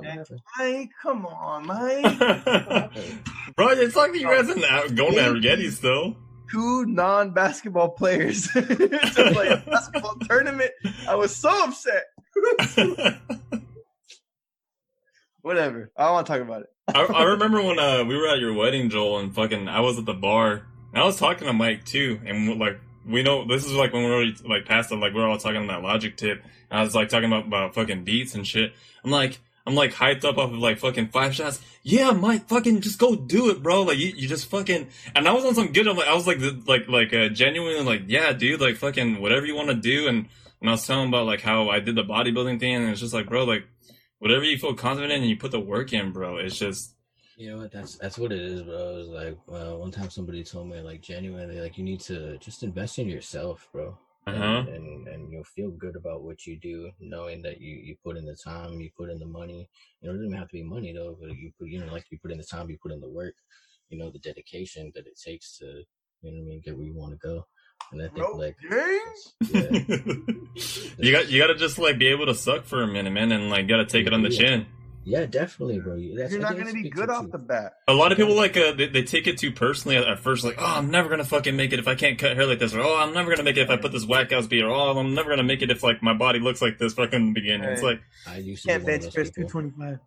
Mike, come on, Mike.
Bro, it's like you guys are going to Rigetti still.
Two non-basketball players to play a basketball tournament. I was so upset. Whatever. I don't want to talk about it.
I, I remember when uh, we were at your wedding, Joel, and fucking I was at the bar. And I was talking to Mike too, and like we know this is like when we're already like past it, like we're all talking on that logic tip. And I was like talking about, about fucking beats and shit. I'm like, I'm like hyped up off of like fucking five shots. Yeah, Mike, fucking just go do it, bro. Like you, you just fucking. And I was on some good. I'm like, I was like, like, like, uh, genuinely like, yeah, dude, like fucking whatever you want to do. And when I was telling about like how I did the bodybuilding thing, and it's just like, bro, like whatever you feel confident in and you put the work in, bro. It's just
you know what? That's that's what it is, bro. It's like uh, one time somebody told me, like genuinely, like you need to just invest in yourself, bro. Uh-huh. And, and, and you'll feel good about what you do, knowing that you you put in the time, you put in the money. You know, it doesn't even have to be money though, but you put you know like you put in the time, you put in the work. You know, the dedication that it takes to you know what I mean get where you want to go. And I think no like
yeah. *laughs* you got you got to just like be able to suck for a minute, man, and like got to take it on the chin.
Yeah, definitely, bro.
That's, You're not going to be good off too. the bat.
A lot of people like uh, they, they take it too personally at, first. Like, oh, I'm never gonna fucking make it if I can't cut hair like this, or oh, I'm never gonna make it if I put this whack ass beat, or oh, I'm never gonna make it if like my body looks like this fucking in the beginning. It's like
I used
to can't bench press 225.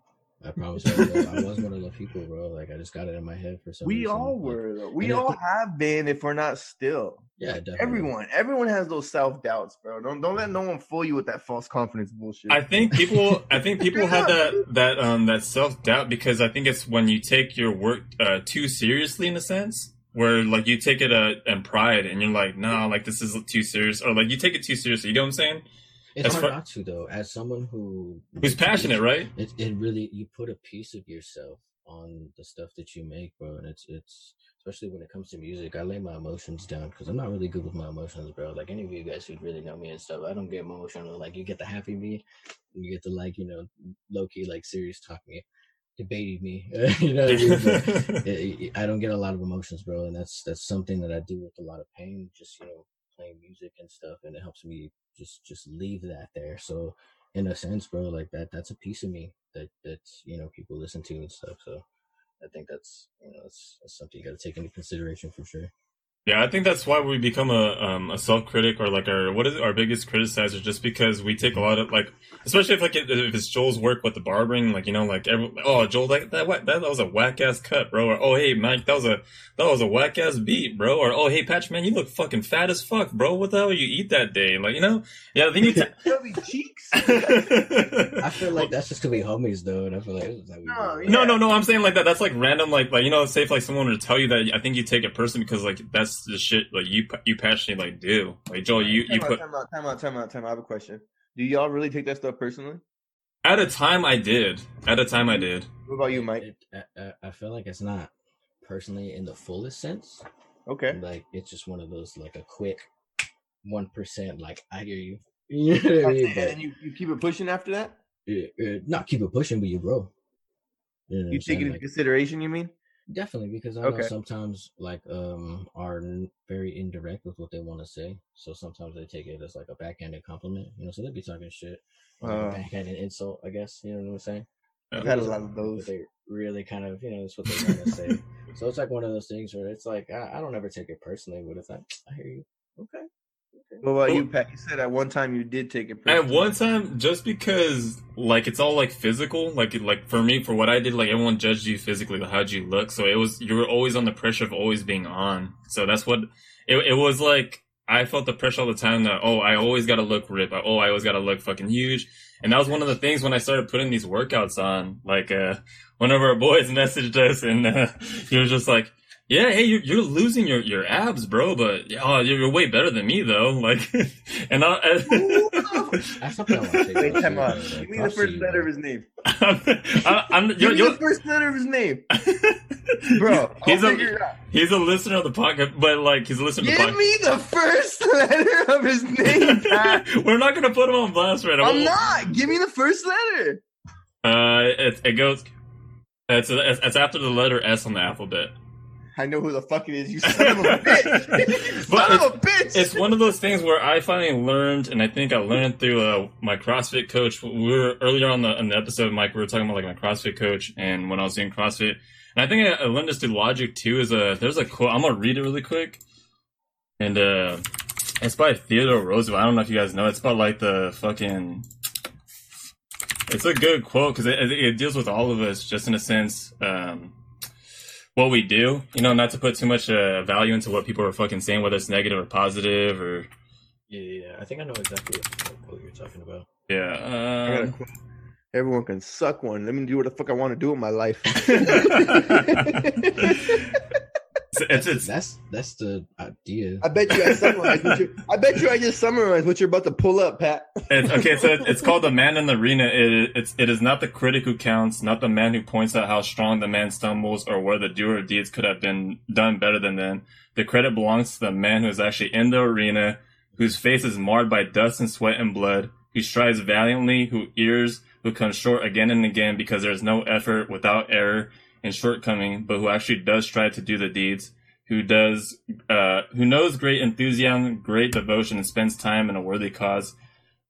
I promise you, I was one of the people, bro. Like I just got it in my head for some.
We
reason.
all were. Though. We all have been, if we're not still.
Yeah, definitely.
Everyone, everyone has those self doubts, bro. Don't don't let no one fool you with that false confidence bullshit.
I think people, I think *laughs* people have that that um that self doubt because I think it's when you take your work uh, too seriously in a sense. Where like you take it uh, and pride and you're like, nah, like this is too serious, or like you take it too seriously. You know what I'm saying?
It's hard far, not to though. As someone who
who's passionate, right?
It it really you put a piece of yourself on the stuff that you make, bro, and it's it's especially when it comes to music. I lay my emotions down because I'm not really good with my emotions, bro. Like any of you guys who really know me and stuff, I don't get emotional. Like you get the happy me, you get the like you know low key like serious talk me debating me. *laughs* you know, I, mean? *laughs* I don't get a lot of emotions, bro, and that's that's something that I do with a lot of pain. Just you know, playing music and stuff, and it helps me just just leave that there. So in a sense, bro, like that that's a piece of me that that you know people listen to and stuff. So I think that's you know that's, that's something you got to take into consideration for sure.
Yeah, I think that's why we become a um, a self critic or like our what is it, our biggest criticizer, just because we take a lot of like, especially if like if it's Joel's work with the barbering, like you know, like every, oh Joel that that that, that was a whack ass cut, bro, or oh hey Mike that was a that was a whack ass beat, bro, or oh hey Patch man you look fucking fat as fuck, bro, what the hell you eat that day, like you know, yeah, then you. T-
Chubby cheeks. *laughs*
I feel like that's just to be homies though, and I feel like, this is how
No, yeah.
No, no, no. I'm saying like that. That's like random. Like, like you know, say if like someone were to tell you that, I think you take it personally because like that's the shit like you you passionately like do. Like Joel, you you
out,
put
time out, time out, time out, time out. I have a question. Do y'all really take that stuff personally?
at a time I did. At a time I did.
What about you, Mike?
It, I, I- I feel like it's not personally in the fullest sense.
Okay.
Like it's just one of those like a quick one percent. Like I hear you. *laughs* You know what I mean?
And
But
then you, you keep it pushing after that?
uh, not keep it pushing, but you grow. You, know
You take
saying?
it into
Like,
consideration, you mean?
Definitely, because I know
Okay.
sometimes like um are very indirect with what they want to say. So sometimes they take it as like a backhanded compliment, you know. So they be talking shit, or like
Uh.
a backhanded insult, I guess. You know what I'm saying?
I've had a lot of those.
they really kind of, you know, that's what they want to say. So it's like one of those things where it's like I, I don't ever take it personally, but it's like I hear you. Okay.
What about you, Pat? You said at one time you did take it
At one time, just because like it's all like physical, like like for me, for what I did, like everyone judged you physically, like how'd you look. So it was you were always on the pressure of always being on. So that's what it it was like. I felt the pressure all the time that oh I always got to look ripped. Oh I always got to look fucking huge. And that was one of the things when I started putting these workouts on. Like uh, one of our *laughs* boys messaged us and uh, he was just like. Yeah, hey, you're, you're losing your, your abs, bro, but oh, you're, you're way better than me, though. *laughs* Like, and I,
That's something I want to say.
Wait,
about you,
out. Give me the first letter of his name. *laughs*
I'm, I, I'm,
Give
you're,
me
you're,
the first letter of his name, *laughs*
He's-
bro. I'll
He's
figure
a
it out.
he's a listener of the podcast, but like he's a listener to the
Give me the first letter of his name, Pat.
We're not gonna put him on blast right now.
I'm not. Give me the first letter.
Uh, it, it goes. It's, it's it's after the letter S on the alphabet.
I know who the fuck it is. You son of a *laughs* bitch.
But
son of a bitch.
It's one of those things where I finally learned, and I think I learned through uh, my CrossFit coach. We were earlier on the on the episode, Mike. We were talking about like my CrossFit coach, and when I was doing CrossFit, and I think I, I learned this through Logic too. Is a there's a quote. I'm gonna read it really quick, and uh, it's by Theodore Roosevelt. I don't know if you guys know. It's about like the fucking. It's a good quote because it, it, it deals with all of us, just in a sense. Um, what we do, you know, not to put too much uh, value into what people are fucking saying, whether it's negative or positive or
Yeah, yeah, yeah. I think I know exactly what, what you're talking about.
yeah.
I
Um.
Everyone can suck one. Let me do what the fuck I want to do with my life. *laughs* *laughs* *laughs*
it's, it's, it's
That's that's the idea.
I bet you I *laughs* summarized. You, I bet you I just summarized what you're about to pull up, Pat.
It's, okay, so *laughs* it's called the man in the arena. It, it's it is not the critic who counts, not the man who points out how strong the man stumbles or where the doer of deeds could have been done better than them. The credit belongs to the man who is actually in the arena, whose face is marred by dust and sweat and blood, who strives valiantly, who ears, who comes short again and again because there is no effort without error and shortcoming, but who actually does try to do the deeds. Who does, uh, who knows great enthusiasm, great devotion, and spends time in a worthy cause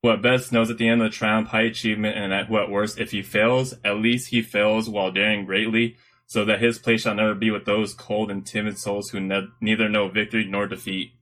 who at best knows at the end of the triumph high achievement, and at who at worst, if he fails, at least he fails while daring greatly, so that his place shall never be with those cold and timid souls who ne- neither know victory nor defeat.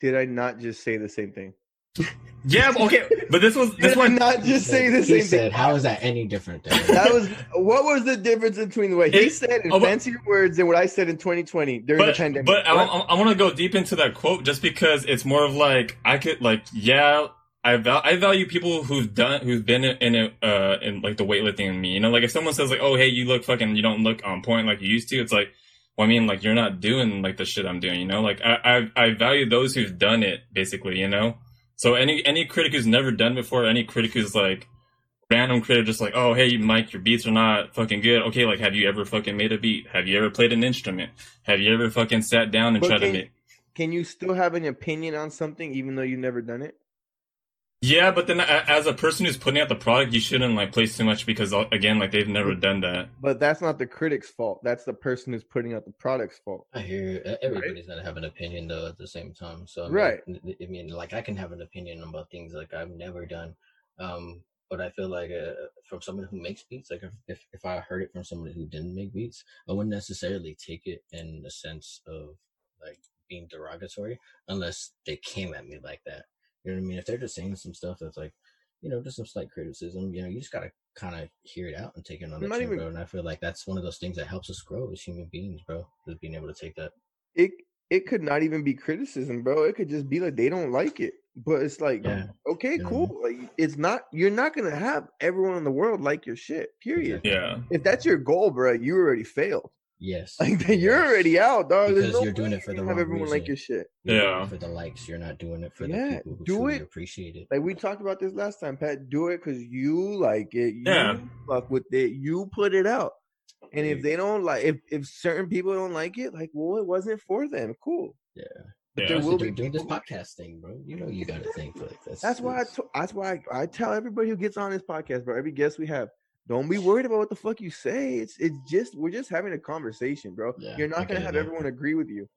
Did I not just say the same thing? *laughs*
Yeah, okay, but this was this
Did *laughs*
one.
not just say the
he
same
said,
thing?
"How is that any different?"
That was what was the difference between the way he
It-
said in
oh, but-
fancier words and what I said in 2020 during the pandemic?
but I,
What?
I, I want to go deep into that quote just because it's more of like I could like yeah I val- I value people who've done who've been in it uh in like the weightlifting in me you know like if someone says like oh hey you look fucking you don't look on point like you used to it's like well I mean like you're not doing like the shit I'm doing you know like I I, I value those who've done it basically you know so any any critic who's never done before any critic who's like random critic just like oh hey Mike your beats are not fucking good. Okay like have you ever fucking made a beat? Have you ever played an instrument? Have you ever fucking sat down and
But
tried to make
Can you still have an opinion on something even though you've never done it?
Yeah, but then as a person who's putting out the product, you shouldn't like place too much because uh, again, like they've never done that.
But that's not the critic's fault. That's the person who's putting out the product's fault.
I hear uh, everybody's gonna have an opinion though at the same time. So I mean,
Right.
I mean, like I can have an opinion about things like I've never done, um, but I feel like uh, from someone who makes beats, like if, if if I heard it from somebody who didn't make beats, I wouldn't necessarily take it in the sense of like being derogatory unless they came at me like that. You know what I mean? If they're just saying some stuff that's like, you know, just some slight criticism, you know, you just gotta kind of hear it out and take it on the
Not
chin,
even-
bro. And I feel like that's one of those things that helps us grow as human beings, bro. Just being able to take that.
it it could not even be criticism, bro. It could just be like they don't like it. But it's like,
Yeah.
okay,
Mhm.
cool. Like it's not you're not gonna have everyone in the world like your shit. Period.
Exactly.
Yeah.
If that's your goal, bro, you already failed.
Yes.
Like *laughs* you're already out, dog.
Because
no
you're doing it for
you're
the
gonna have
wrong
everyone like your shit.
You're
Yeah.
for the likes. You're not doing it for
Yeah,
the people who
do
truly
it.
appreciate it.
Like we talked about this last time, Pat. Do it because you like it. You
Yeah.
fuck with it. You put it out. And if they don't like, if if certain people don't like it, like, well, it wasn't for them. Cool.
Yeah.
But
Yeah.
there
Also,
will be
doing, doing this podcast thing, bro. You know you gotta think like that's
That's why I to- that's why I, I tell everybody who gets on this podcast, bro. Every guest we have, don't be worried about what the fuck you say. It's it's just we're just having a conversation, bro.
Yeah,
You're not gonna have
now.
everyone agree with you.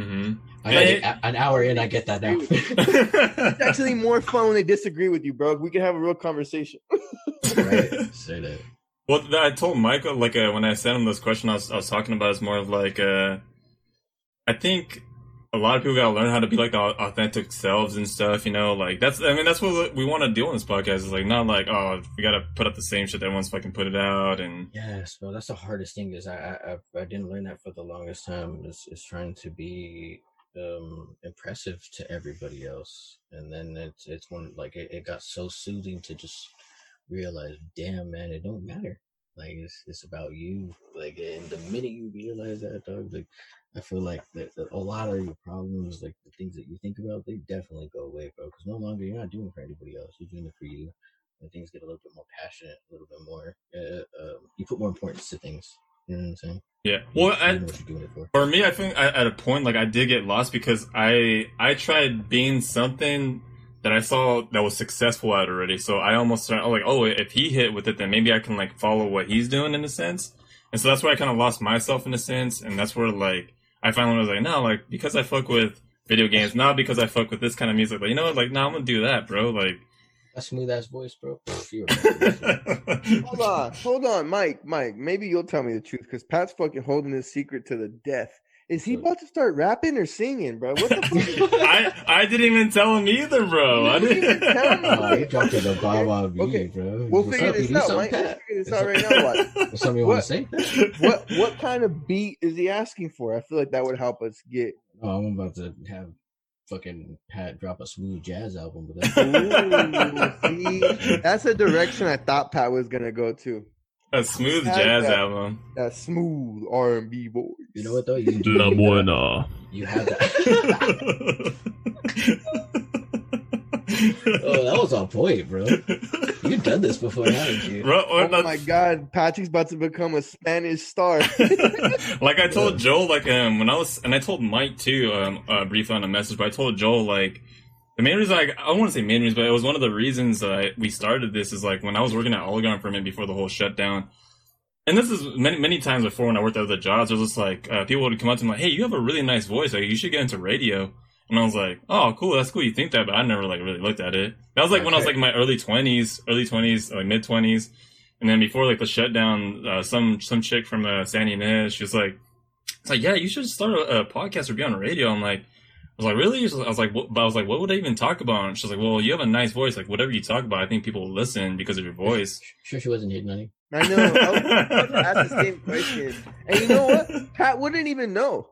hmm
I got it. An hour in, I get that now. *laughs*
It's actually more fun when they disagree with you, bro. We can have a real conversation. *laughs*
right? Say that.
Well, I told Michael like uh, when I sent him this question, I was, I was talking about is more of like uh, I think a lot of people gotta learn how to be like the authentic selves and stuff. You know, like that's I mean that's what we want to do on this podcast. Is like not like oh we gotta put up the same shit that everyone's fucking put it out and
Yes, bro. That's the hardest thing. Is I I I, I didn't learn that for the longest time. Is is trying to be um impressive to everybody else, and then it's it's one like it, it got so soothing to just realize, damn man, it don't matter. Like it's it's about you. Like and the minute you realize that, dog, like I feel like that, that a lot of your problems, like the things that you think about, they definitely go away, bro. Because no longer you're not doing it for anybody else. You're doing it for you. And things get a little bit more passionate, a little bit more. Uh, um, you put more importance to things. You know what I'm saying?
yeah. Well, I,
know what you're doing it for.
for me, I think I, at a point like I did get lost because I I tried being something that I saw that was successful at already. So I almost started like, oh, if he hit with it, then maybe I can like follow what he's doing in a sense. And so that's where I kind of lost myself in a sense, and that's where like I finally was like, no, like because I fuck with video games, not because I fuck with this kind of music. Like you know what, like no, I'm gonna do that, bro. Like.
A smooth ass voice, bro. *laughs* Pff, you're a-
hold on, hold on, Mike. Mike, maybe you'll tell me the truth because Pat's fucking holding his secret to the death. Is he about to start rapping or singing, bro? What the fuck? *laughs*
I I didn't even tell him either, bro. I
You didn't even
didn't.
tell me.
oh, you dropped it a bomb on me,
Okay,
bro.
We'll
What's
figure
up? You
this out,
something,
Mike. We'll figure this out right now. What? *laughs*
What's something you want to say?
what what kind of beat is he asking for? I feel like that would help us get.
Oh, I'm about to have fucking Pat drop a smooth jazz album, but that's
Ooh, see, that's a direction I thought Pat was gonna go to.
A smooth jazz
that-
album.
That smooth R and B voice.
you know what though? You, you, *laughs*
La buena.
you have that. *laughs* oh, that was on point, bro. You've done this before, haven't you?
Bro,
Oh
what the-
my God, Patrick's about to become a Spanish star. *laughs*
like I told Joel, like um, when I was, and I told Mike too, um, uh, briefly on a message, but I told Joel like the main reason, I don't want to say main reason, but it was one of the reasons that we started this is like when I was working at Oligon for a minute before the whole shutdown. And this is many many times before when I worked at other jobs. It was just like uh, people would come up to me like, "Hey, you have a really nice voice. Like, you should get into radio." And I was like, "Oh, cool. That's cool. You think that?" But I never like really looked at it. That was like when I was like in my early twenties, early twenties, like mid twenties. And then before like the shutdown, uh, some some chick from uh, San Ynez, she was like, "It's like, yeah, you should start a, a podcast or be on radio." I'm like, I was like, really? I was like, what? but I was like, what would I even talk about? And she's like, well, you have a nice voice. Like whatever you talk about, I think people will listen because of your voice.
Sure, she wasn't hitting on you.
I know. I was about to ask the same *laughs* question. And you know what? Pat wouldn't even know.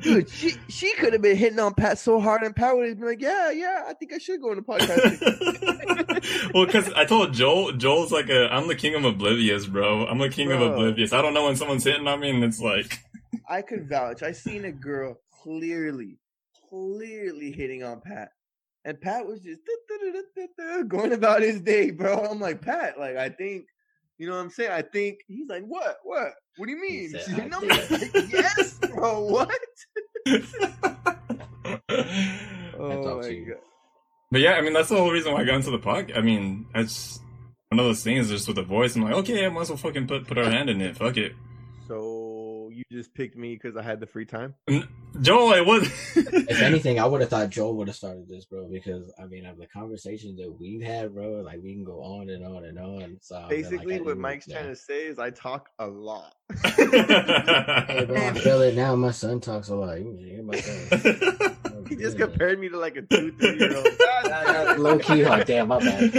Dude, she she could have been hitting on Pat so hard, and Pat would have been like, "Yeah, yeah, I think I should go into podcasting." *laughs*
well, because I told Joel, Joel's like a, I'm the king of oblivious, bro. I'm the king of oblivious. I don't know when someone's hitting on me, and it's like,
I could vouch. I seen a girl clearly, clearly hitting on Pat, and Pat was just going about his day, bro. I'm like, Pat, like I think, you know what I'm saying? I think he's like, what, what? What do you mean? *laughs*
said,
She
"I
hitting on
think."
me? Like, yes, bro. What? *laughs* Oh my god.
But yeah, I mean that's the whole reason why I got into the podcast. I mean, it's one of those things just with the voice. I'm like, okay, I might as well fucking put put our hand in it. Fuck it.
So you just picked me because I had the free time.
Joel, I would. *laughs*
if *laughs* anything, I would have thought Joel would have started this, bro, because I mean, of the conversations that we've had, bro, like we can go on and on and on. So
basically,
like,
what Mike's trying to say is I talk a lot. *laughs*
hey, bro, I feel it now. My son talks a lot.
he just compared me to like a two, three year old.
Low key, like damn, my bad.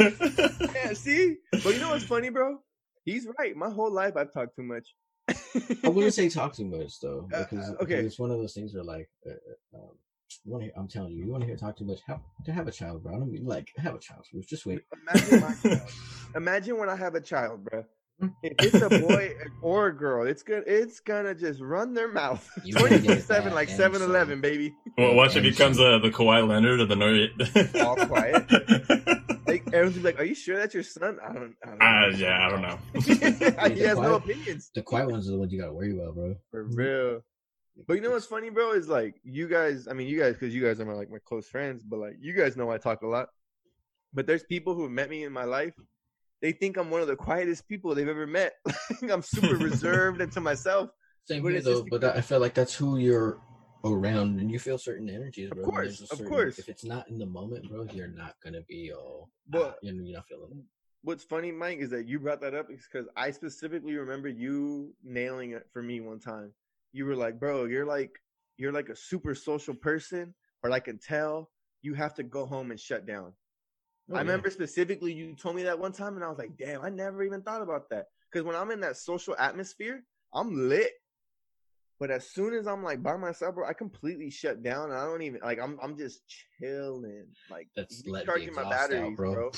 Yeah, see, but you know what's funny, bro? He's right. My whole life, I've talked too much.
I *laughs* wouldn't say talk too much though,
Uh,
because,
uh,
because
okay.
it's one of those things where like, uh, uh, um, to? I'm telling you, you want to hear talk too much? Have to have a child, bro. I mean like have a child. Just wait.
Imagine, my *laughs* child. Imagine when I have a child, bro. If it's a boy or a girl, it's gonna it's gonna just run their mouth *laughs*
You gonna
twenty four seven
that
like
and
Seven Eleven, baby.
well, watch it
And
becomes uh, the Kawhi Leonard of the North.
All quiet. *laughs* Like everyone's be like, "Are you sure that's your son?" I don't. I don't
Uh,
know.
yeah, I don't know. *laughs*
he has no opinions.
The quiet ones are the ones you gotta worry about, bro.
For real. But you know what's funny, bro? Is like you guys. I mean, you guys, because you guys are my like my close friends. But like you guys know I talk a lot. But there's people who have met me in my life. They think I'm one of the quietest people they've ever met. *laughs* I'm super reserved and to myself.
Same
But
here though, but I feel like that's who you're around, and you feel certain energies,
Of
bro. and
course,
a
of course.
If it's not in the moment, bro, you're not gonna be all.
But-
you know, you're not feeling it.
What's funny, Mike, is that you brought that up because I specifically remember you nailing it for me one time. You were like, "Bro, you're like you're like a super social person, or I can tell you have to go home and shut down."
Oh,
I
yeah.
remember specifically you told me that one time, and I was like, "Damn, I never even thought about that." Because when I'm in that social atmosphere, I'm lit. But as soon as I'm like by myself, bro, I completely shut down, and I don't even like. I'm I'm just chilling, like
That's
recharging my batteries,
out, bro.
bro.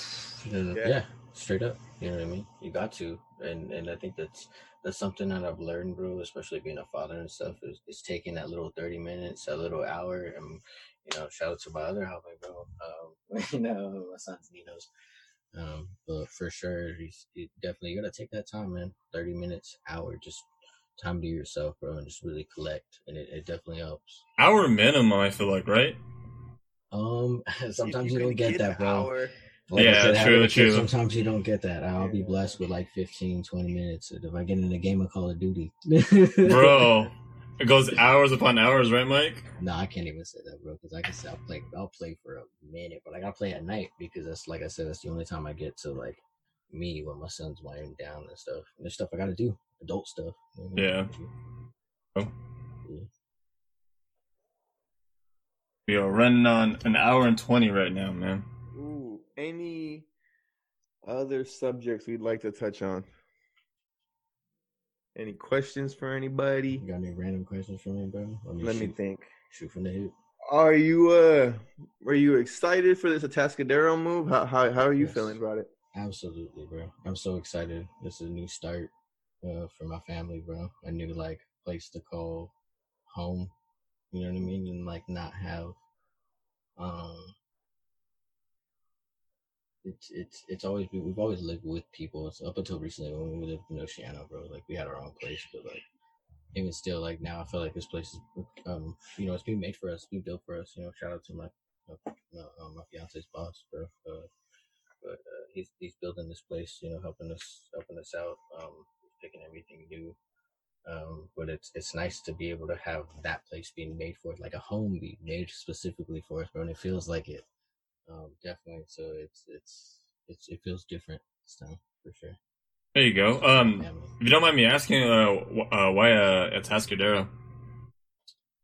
Yeah.
yeah. straight up. You know what I mean? You got to, and and I think that's that's something that I've learned, bro. Especially being a father and stuff, is, is taking that little thirty minutes, that little hour, and you know, shout out to my other housemate, bro. Um, *laughs* you know, my son's Nino's. Um, but for sure, he's he definitely you gotta take that time, man. Thirty minutes, hour, just time to yourself, bro, and just really collect, and it, it definitely helps.
Hour minimum, I feel like, right?
Um, *laughs* sometimes you,
can
don't get that, bro.
hour-
Like
Yeah,
said,
true,
a. Sometimes you don't get that. I'll be blessed with like 15, 20 minutes if I get in a game of Call of Duty. *laughs*
Bro, it goes hours upon hours, right, Mike?
no, I can't even say that, bro. Because I can say I'll play. I'll play for a minute, but I gotta play at night because that's like I said, that's the only time I get to like me when my son's winding down and stuff. And there's stuff I gotta do, adult stuff. you know? Oh.
Yeah. We are running on an hour and 20 right now, man.
Any other subjects we'd like to touch on? Any questions for anybody?
You got any random questions for me, bro? Let me,
Let me think.
shoot from the hip.
Are you uh were you excited for this Atascadero move? How how how are you
Yes.
feeling about it?
Absolutely, bro. I'm so excited. This is a new start uh, for my family, bro. A new like place to call home. You know what I mean? And like not have um it's it's it's always been we've always lived with people. It's up until recently when we lived in Oceano, bro. Like we had our own place, but like even still like now I feel like this place is um you know, it's being made for us, being built for us, you know, shout out to my my, um, my fiance's boss, bro. Uh, but uh, he's he's building this place, you know, helping us helping us out, um, picking everything new. Um, but it's it's nice to be able to have that place being made for us, like a home being made specifically for us, bro, and it feels like it. Um, definitely. So it's it's it's it feels different this time for sure.
There you go. Um, if you don't mind me asking, uh, uh why uh, Atascadero?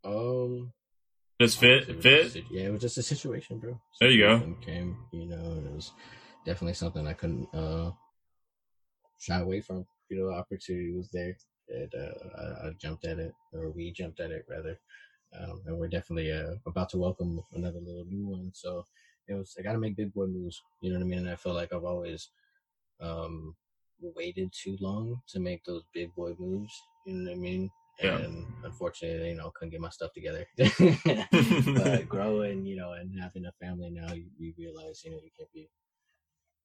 Um,
Just fit,
it
fit.
a- yeah, it was just a situation, bro.
There you go.
Came, you know, it was definitely something I couldn't uh shy away from. You know, the opportunity was there, and uh, I, I jumped at it, or we jumped at it rather. Um, and we're definitely uh, about to welcome another little new one. So it was I got to make big boy moves. You know what I mean? And I feel like I've always um waited too long to make those big boy moves. You know what I mean?
Yeah.
And unfortunately, you know, couldn't get my stuff together. *laughs* *laughs* but growing, you know, and having a family now, you, you realize, you know, you can't be,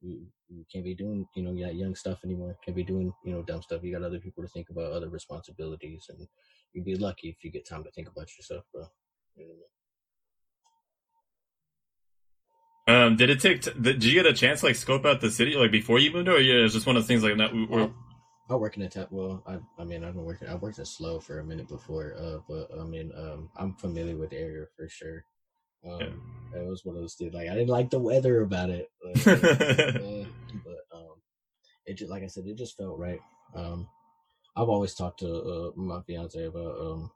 you, you can't be doing, you know, that young stuff anymore. Can't be doing, you know, dumb stuff. You got other people to think about, other responsibilities, and you'd be lucky if you get time to think about yourself, bro. You know what
Um, did it take? T- did you get a chance to like scope out the city like before you moved, or yeah, it's just one of those things like that? We,
I? Work in a tech. Well, I, I mean, I've been working. I worked in SLO for a minute before, uh, but I mean, um, I'm familiar with the area for sure. Um,
Yeah.
It was one of those things. Like I didn't like the weather about it, *laughs* but, uh, but um, it just like I said, it just felt right. Um, I've always talked to uh, my fiance about um,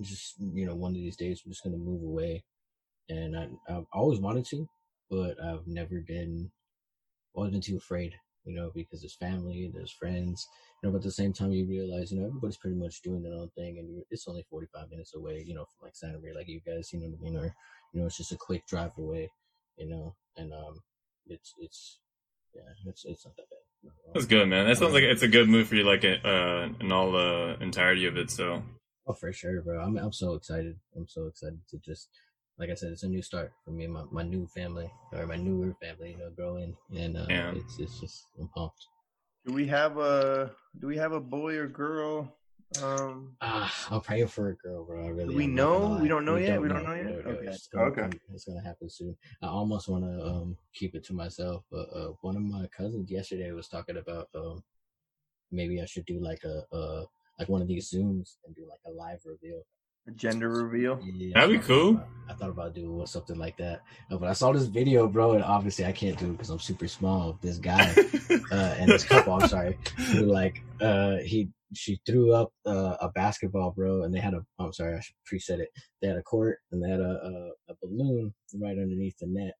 just you know, one of these days we're just gonna move away, and I I've always wanted to, but I've never been always been too afraid, you know, because there's family, and there's friends, you know, but at the same time you realize, you know, everybody's pretty much doing their own thing and it's only 45 minutes away, you know, from like Santa Maria, like you guys, you know what I mean? Or, you know, it's just a quick drive away, you know, and, um, it's, it's, yeah, it's, it's not that bad.
That's good, man. That sounds like it's a good move for you, like uh, in all the entirety of it. So
Oh, for sure, bro. I'm, I'm so excited. I'm so excited to just, like I said, it's a new start for me and my, my new family or my newer family, you know, growing. And, uh,
Yeah.
it's, it's just, I'm pumped.
Do we have a Do we have a boy or girl? Um,
Ah, I'm praying for a girl, bro. I really.
we
am, not gonna
know?
lie.
We don't know yet? We don't know yet?
No, no,
Okay.
It's gonna,
Okay.
it's gonna happen soon. I almost want to um keep it to myself, but uh, one of my cousins yesterday was talking about um maybe I should do like a uh like one of these zooms and do like a live reveal.
A gender reveal.
Yeah,
That'd be
so I thought
cool.
about- I thought about doing something like that, Uh, but I saw this video, bro, and obviously I can't do it because I'm super small. This guy *laughs* uh, and this couple, I'm sorry, who like uh he she threw up uh, a basketball, bro, and they had a I'm sorry, I should preset it. They had a court and they had a a, a balloon right underneath the net,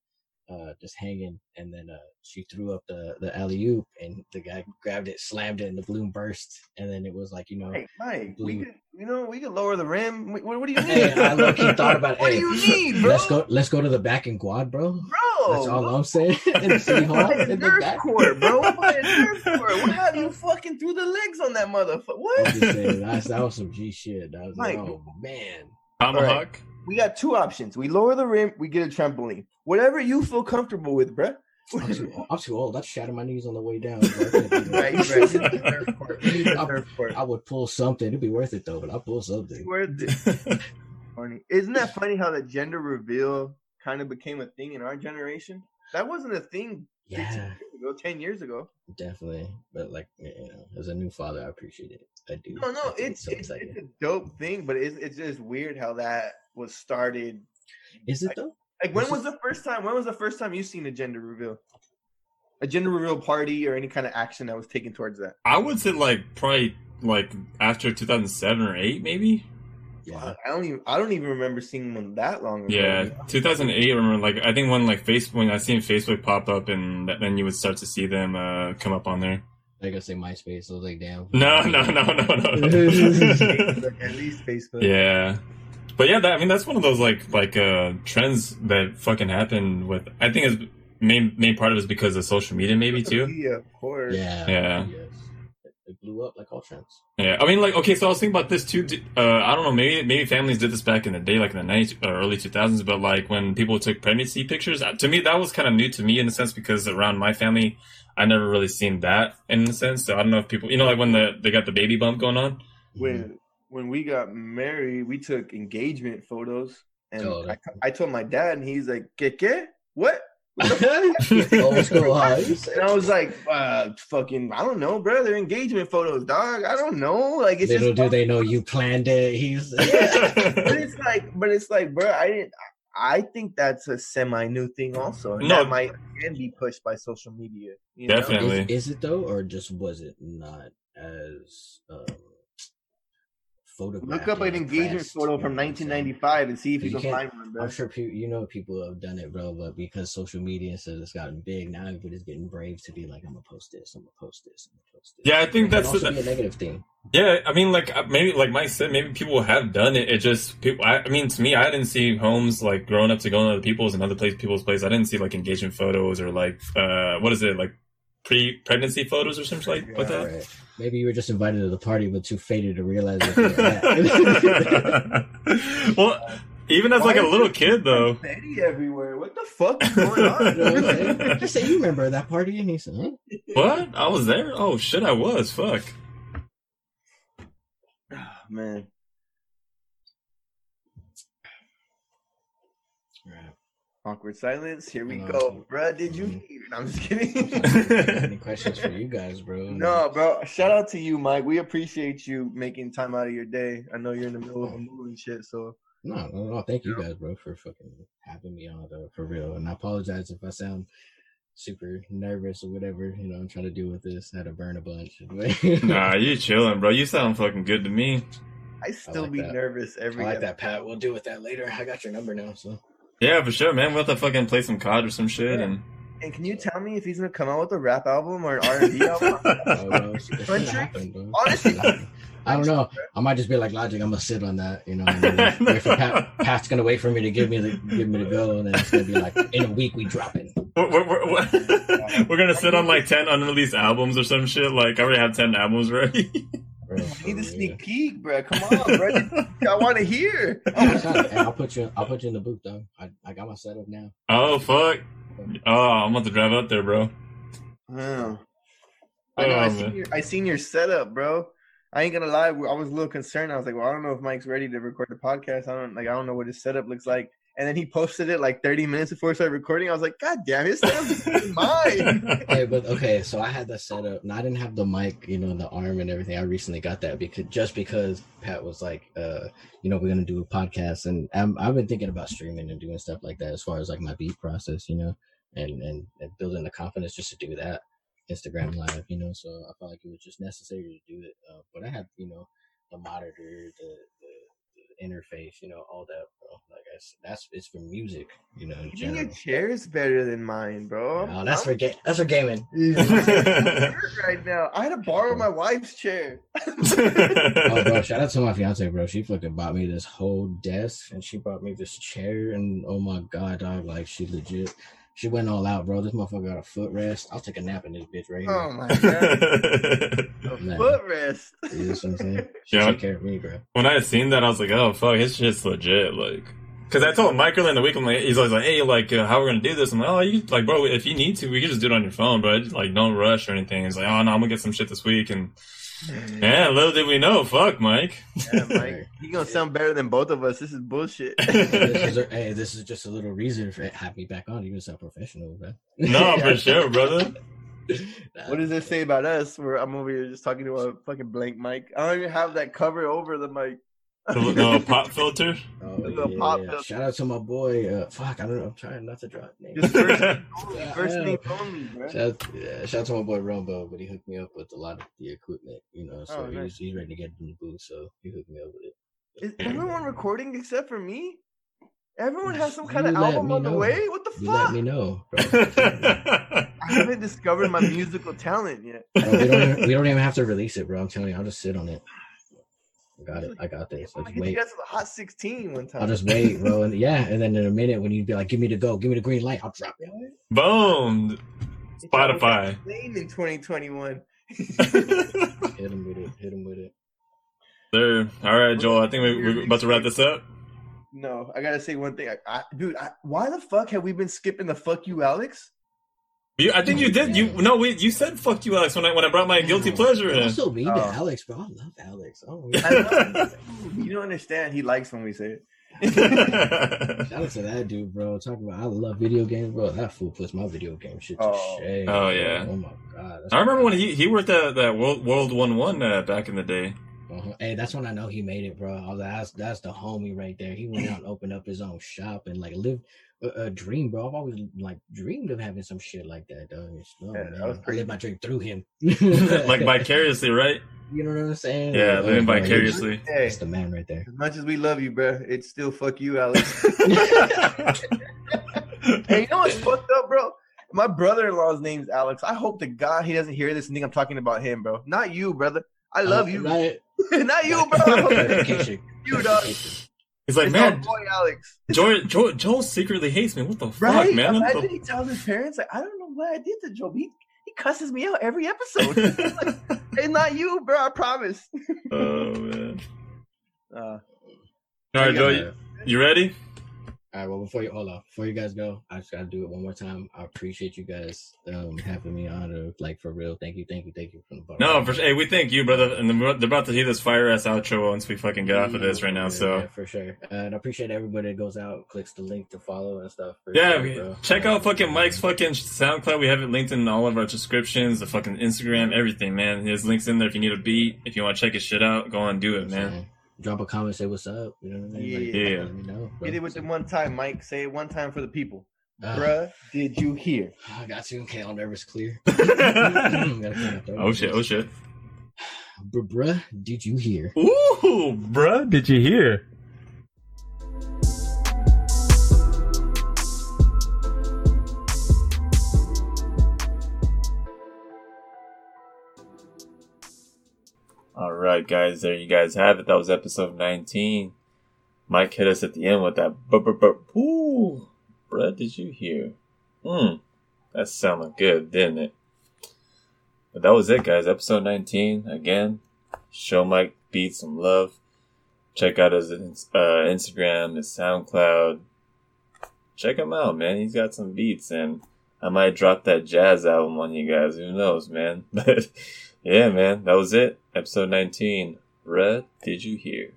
uh, just hanging, and then uh she threw up the the alley oop, and the guy grabbed it, slammed it, and the balloon burst, and then it was like you know.
Hey, Mike, we could, you know, we could lower the rim. What, what do you *laughs* need?
Hey, I low-key thought *laughs* about
What
hey,
do you need, bro?
Let's go. Let's go to the back and quad, bro.
bro.
That's all I'm saying. *laughs* in the city hall, in the back.
court, bro. Buy a Nerf court. What have you fucking threw the legs on that motherfucker?
I'm
What?
just saying that's, that was some G shit. That was like, oh man.
Tomahawk.
We got two options. We lower the rim. We get a trampoline. Whatever you feel comfortable with, bro.
I'm too, I'm too old. I'd shatter my knees on the way down. I can't do that.
right, right. It's court. We need a
I-
Nerf court.
I would pull something. It'd be worth it though, but I'll pull something.
Worth it. *laughs* Funny. Isn't that funny how the gender reveal kind of became a thing in our generation? That wasn't a thing
Yeah,
years ago, 10 years ago.
definitely. But like, you know, as a new father, I appreciate it. I do.
No, no,
I
it's
so
it's, it's a dope thing, but it's it's just weird how that was started.
Is it though?
Like, when
This
was
is-
the first time? When was the first time you seen a gender reveal? A gender reveal party or any kind of action that was taken towards that?
I would say like probably like after 2007 or 8 maybe.
Yeah.
I don't even I don't even remember seeing one that long ago.
Yeah, 2008. I remember like I think when like Facebook when I seen Facebook pop up and th- then you would start to see them uh come up on there.
I gotta say MySpace. I was like, damn.
No, no, no, no, no. *laughs* *laughs*
Facebook, at least Facebook.
yeah. But yeah, that, I mean that's one of those like like uh trends that fucking happened with I think is main main part of it is because of social media maybe too.
Yeah, of course.
Yeah.
Yeah.
Yes. It blew up like all trends.
Yeah, I mean, like, okay, so I was thinking about this too. Uh, I don't know, maybe maybe families did this back in the day, like in the nineties or early two thousands. But like when people took pregnancy pictures, uh, to me that was kind of new to me in a sense because around my family, I never really seen that in a sense. So I don't know if people, you know, like when the they got the baby bump going on.
When when we got married, we took engagement photos, and
Oh,
I, I told my dad, and he's like, "Que que? What?"
Old school, huh?
And I was like, uh, "Fucking, I don't know, bro. They're engagement photos, dog. I don't know. Like, it's
Little
just
do they know you planned it. He's
Yeah. but it's like, but it's like, bro, I didn't. I think that's a semi new thing, also. And
No.
that might again be pushed by social media. You know?
Definitely.
is, is it though, or just was it not as um, photographed?
Look up an engagement photo from
know what I'm saying?
1995 and see if you,
You
can find one, bro.
I'm sure people, you know, people have done it, bro. But because social media says it's gotten big, now everybody's getting brave to be like, "I'm gonna post this. I'm gonna post this. I'm gonna post this."
Yeah, I think
It
that's
also
the-
a negative thing.
Yeah, I mean, like uh, maybe, like Mike said, maybe people have done it. It just people. I, I mean, to me, I didn't see homes like growing up to go to other people's and other place people's place. I didn't see like engagement photos or like uh what is it like pre pregnancy photos or something like like that.
Right. Maybe you were just invited to the party, but too faded to realize where *laughs*
well, even as like a little kid though.
confetti everywhere. What the fuck is going *laughs*
You I'm
on?
Just say you remember that party, and he said, "Huh?"
What? I was there? Oh shit, I was. Fuck.
Ah, Man, Awkward silence. Here we
No.
go, bro. Did you?
Mhm.
No, I'm just kidding. *laughs*
Any questions for you guys, bro?
no, bro. Shout out to you, Mike. We appreciate you making time out of your day. I know you're in the middle of a move and shit, so
No, no, no. Thank you guys, bro, for fucking having me on, though, for real. And I apologize if I sound super nervous or whatever. You know, I'm trying to deal with this. I had to burn a bunch. *laughs*
nah, you chilling, bro. You sound fucking good to me.
I still
like
be
that.
nervous
I
every.
like that, Pat. We'll deal with that later. I got your number now, so.
Yeah, for sure, man. We'll have to fucking play some COD or some shit
Yeah.
and
And can you tell me if he's gonna come out with a rap album or an R and B *laughs* album?
Oh, bro, it's, it's gonna
Country?
happen.
Honestly,
It's gonna happen. I don't know. I might just be like Logic. I'm gonna sit on that, you know. And then *laughs* wait for Pat. Pat's gonna wait for me to give me the give me the go, and then it's gonna be like in a week we dropping.
we're, we're, we're, we're *laughs* gonna sit on like 10 unreleased albums or some shit. Like, I already have 10 albums ready.
Bro,
I need a sneak peek, bro. Come on, bro. I want to hear.
Oh, I'll put you. I'll put you in the booth, though. I, I got my setup now.
oh, fuck. Oh, I'm about to drive up there, bro.
Oh. I know. I
Oh,
seen
man.
your. I seen your setup, bro. I ain't gonna lie. I was a little concerned. I was like, well, I don't know if Mike's ready to record the podcast. I don't like. I don't know what his setup looks like. And then he posted it like 30 minutes before we started recording. I was like, God damn, his setup's *laughs* mine.
Hey, but okay, so I had that set up, and I didn't have the mic, you know, the arm and everything. I recently got that because just because Pat was like, uh, you know, we're gonna do a podcast, and I'm, I've been thinking about streaming and doing stuff like that as far as like my beat process, you know, and and, and building the confidence just to do that Instagram live, you know. So I felt like it was just necessary to do it. Uh, but I had, you know, the monitor, the, the the interface, you know, all that, bro. Like I said, that's it's for music, you know. In
Even your chair is better than mine, bro.
No, that's
I'm
for ga- that's for gaming. *laughs*
right now. I had to borrow my wife's chair. *laughs*
Oh, bro, shout out to my fiance, bro. She fucking bought me this whole desk and she bought me this chair. And oh my god, dog, like she legit, she went all out, bro. This motherfucker got a footrest. I'll take a nap in this bitch right here.
Oh
here.
my god, *laughs* a
Man.
footrest.
You know what I'm saying? *laughs* She
Yeah.
take care of me, bro.
when I had seen that, I was like, oh, fuck, his shit's legit. Like, Cause I told Mike earlier in the week, I'm like, he's always like, hey, like, uh, how we're gonna do this? I'm like, oh, you like, bro, if you need to, we can just do it on your phone, bro. Just, like, don't rush or anything. He's like, oh no, I'm gonna get some shit this week, and yeah, mm. little did we know, fuck, Mike.
Yeah, Mike, *laughs* he gonna sound better than both of us. This is bullshit. *laughs*
this is hey, this is just a little reason for have me back on. You can sound professional, bro.
no, for *laughs* sure, brother.
What does this say about us? Where I'm over here just talking to a fucking blank mic. I don't even have that cover over the mic.
The little pop filter.
Oh,
The
yeah,
pop
yeah.
filter.
Shout out to my boy. Uh, fuck, I don't know. I'm trying not to drop names. *laughs*
First name only. First name
know.
only, bro.
Shout out, yeah, shout out to my boy Rumbo, but he hooked me up with a lot of the equipment, you know. So
Oh,
he
nice.
was, he's ready to get in the booth, so he hooked me up with it.
Is everyone *clears throat* recording except for me? Everyone has some kind
You
of album
me
on the way. What the
You
fuck?
let me know, bro. *laughs*
I haven't discovered my musical talent yet.
Bro, we, don't we don't even have to release it, bro. I'm telling you, I'll just sit on it. I got it. I got this.
I'm
Just
gonna get you
wait.
guys to the hot 16 one time.
I'll just wait, bro. *laughs* And yeah, and then in a minute, when you'd be like, "Give me the go, give me the green light," I'll drop it.
Boom. Spotify.
Name in 2021. *laughs*
Hit him with it. Hit him with it.
There. All right, Joel. I think we, we're about to wrap this up.
No, I gotta say one thing, I, I, dude. I, why the fuck have we been skipping the "fuck you, Alex"?
You, I think you did. You no, wait. You said "fuck you, Alex" when I when I brought my guilty pleasure in.
Also, me to
Oh.
Alex, bro. I love Alex. Oh, *laughs*
love- you don't understand. He likes when we say it. *laughs*
Shout out to that dude, bro. Talk about I love video games, bro. That fool puts my video game shit to
Oh.
shame.
Oh,
bro.
yeah.
Oh my god. That's
I remember when he he worked at that World World One One uh, back in the day.
Uh-huh. Hey, that's when I know he made it, bro. I was like, that's that's the homie right there. He went out and opened up his own shop and like lived a, a dream, bro. I've always like dreamed of having some shit like that, though. It's- Oh,
Yeah,
man.
that was
I
pretty-
lived my dream through him. *laughs* *laughs*
like vicariously, right?
You know what I'm saying?
Yeah,
Oh,
living
bro,
vicariously.
Hey,
That's the man right there.
as much as we love you, bro, it's still "fuck you, Alex." *laughs* hey, you know what's fucked up, bro? My brother-in-law's name's Alex. I hope to God he doesn't hear this and think I'm talking about him, bro. Not you, brother. I love
Uh,
you.
Right?
Not you, bro. I hope he-
Clarification.
You, dog.
He's like,
It's
man,
boy Alex. *laughs*
Joel, Joel, Joel secretly hates me. What the fuck, man?
Imagine
the-
he tells his parents, like, I don't know what I did to Joe. He, he cusses me out every episode. *laughs* *laughs* Like, it's not you, bro. I promise.
oh man!
Uh,
All right, Joel, you, you ready?
All right. Well, before you hold on, before you guys go, I just gotta do it one more time. I appreciate you guys um having me on. Uh, like for real, thank you, thank you, thank you from the bottom.
No, for, hey, we thank you, brother. And they're about to hear this fire ass outro once we fucking get off of this right now.
Yeah,
So
yeah, for sure, and I appreciate everybody that goes out, clicks the link to follow and stuff. For
yeah,
sure,
check out fucking Mike's fucking SoundCloud. We have it linked in all of our descriptions, the fucking Instagram, everything, man. There's links in there if you need a beat. If you want to check his shit out, go on do it, man.
Drop a comment, say what's up. You know what I mean? Like,
Yeah.
Let me know. bro.
Get it with the one time, Mike. Say it one time for the people.
Ah,
Bruh, did you hear?
I got you. Okay, all nervous clear. Gotta clear my throat.
oh shit! Oh shit!
Br- bruh, did you hear?
Ooh, bruh, did you hear? Right, guys, there you guys have it. That was episode 19. Mike hit us at the end with that. bu- bu- bu- Ooh, bruh, did you hear? Hmm, that sounded good, didn't it? But that was it, guys. Episode 19. Again, show Mike Beat some love. Check out his uh, Instagram, his SoundCloud. Check him out, man. He's got some beats, and I might drop that jazz album on you guys. Who knows, man? *laughs* But yeah, man, that was it. Episode 19. Red, did you hear?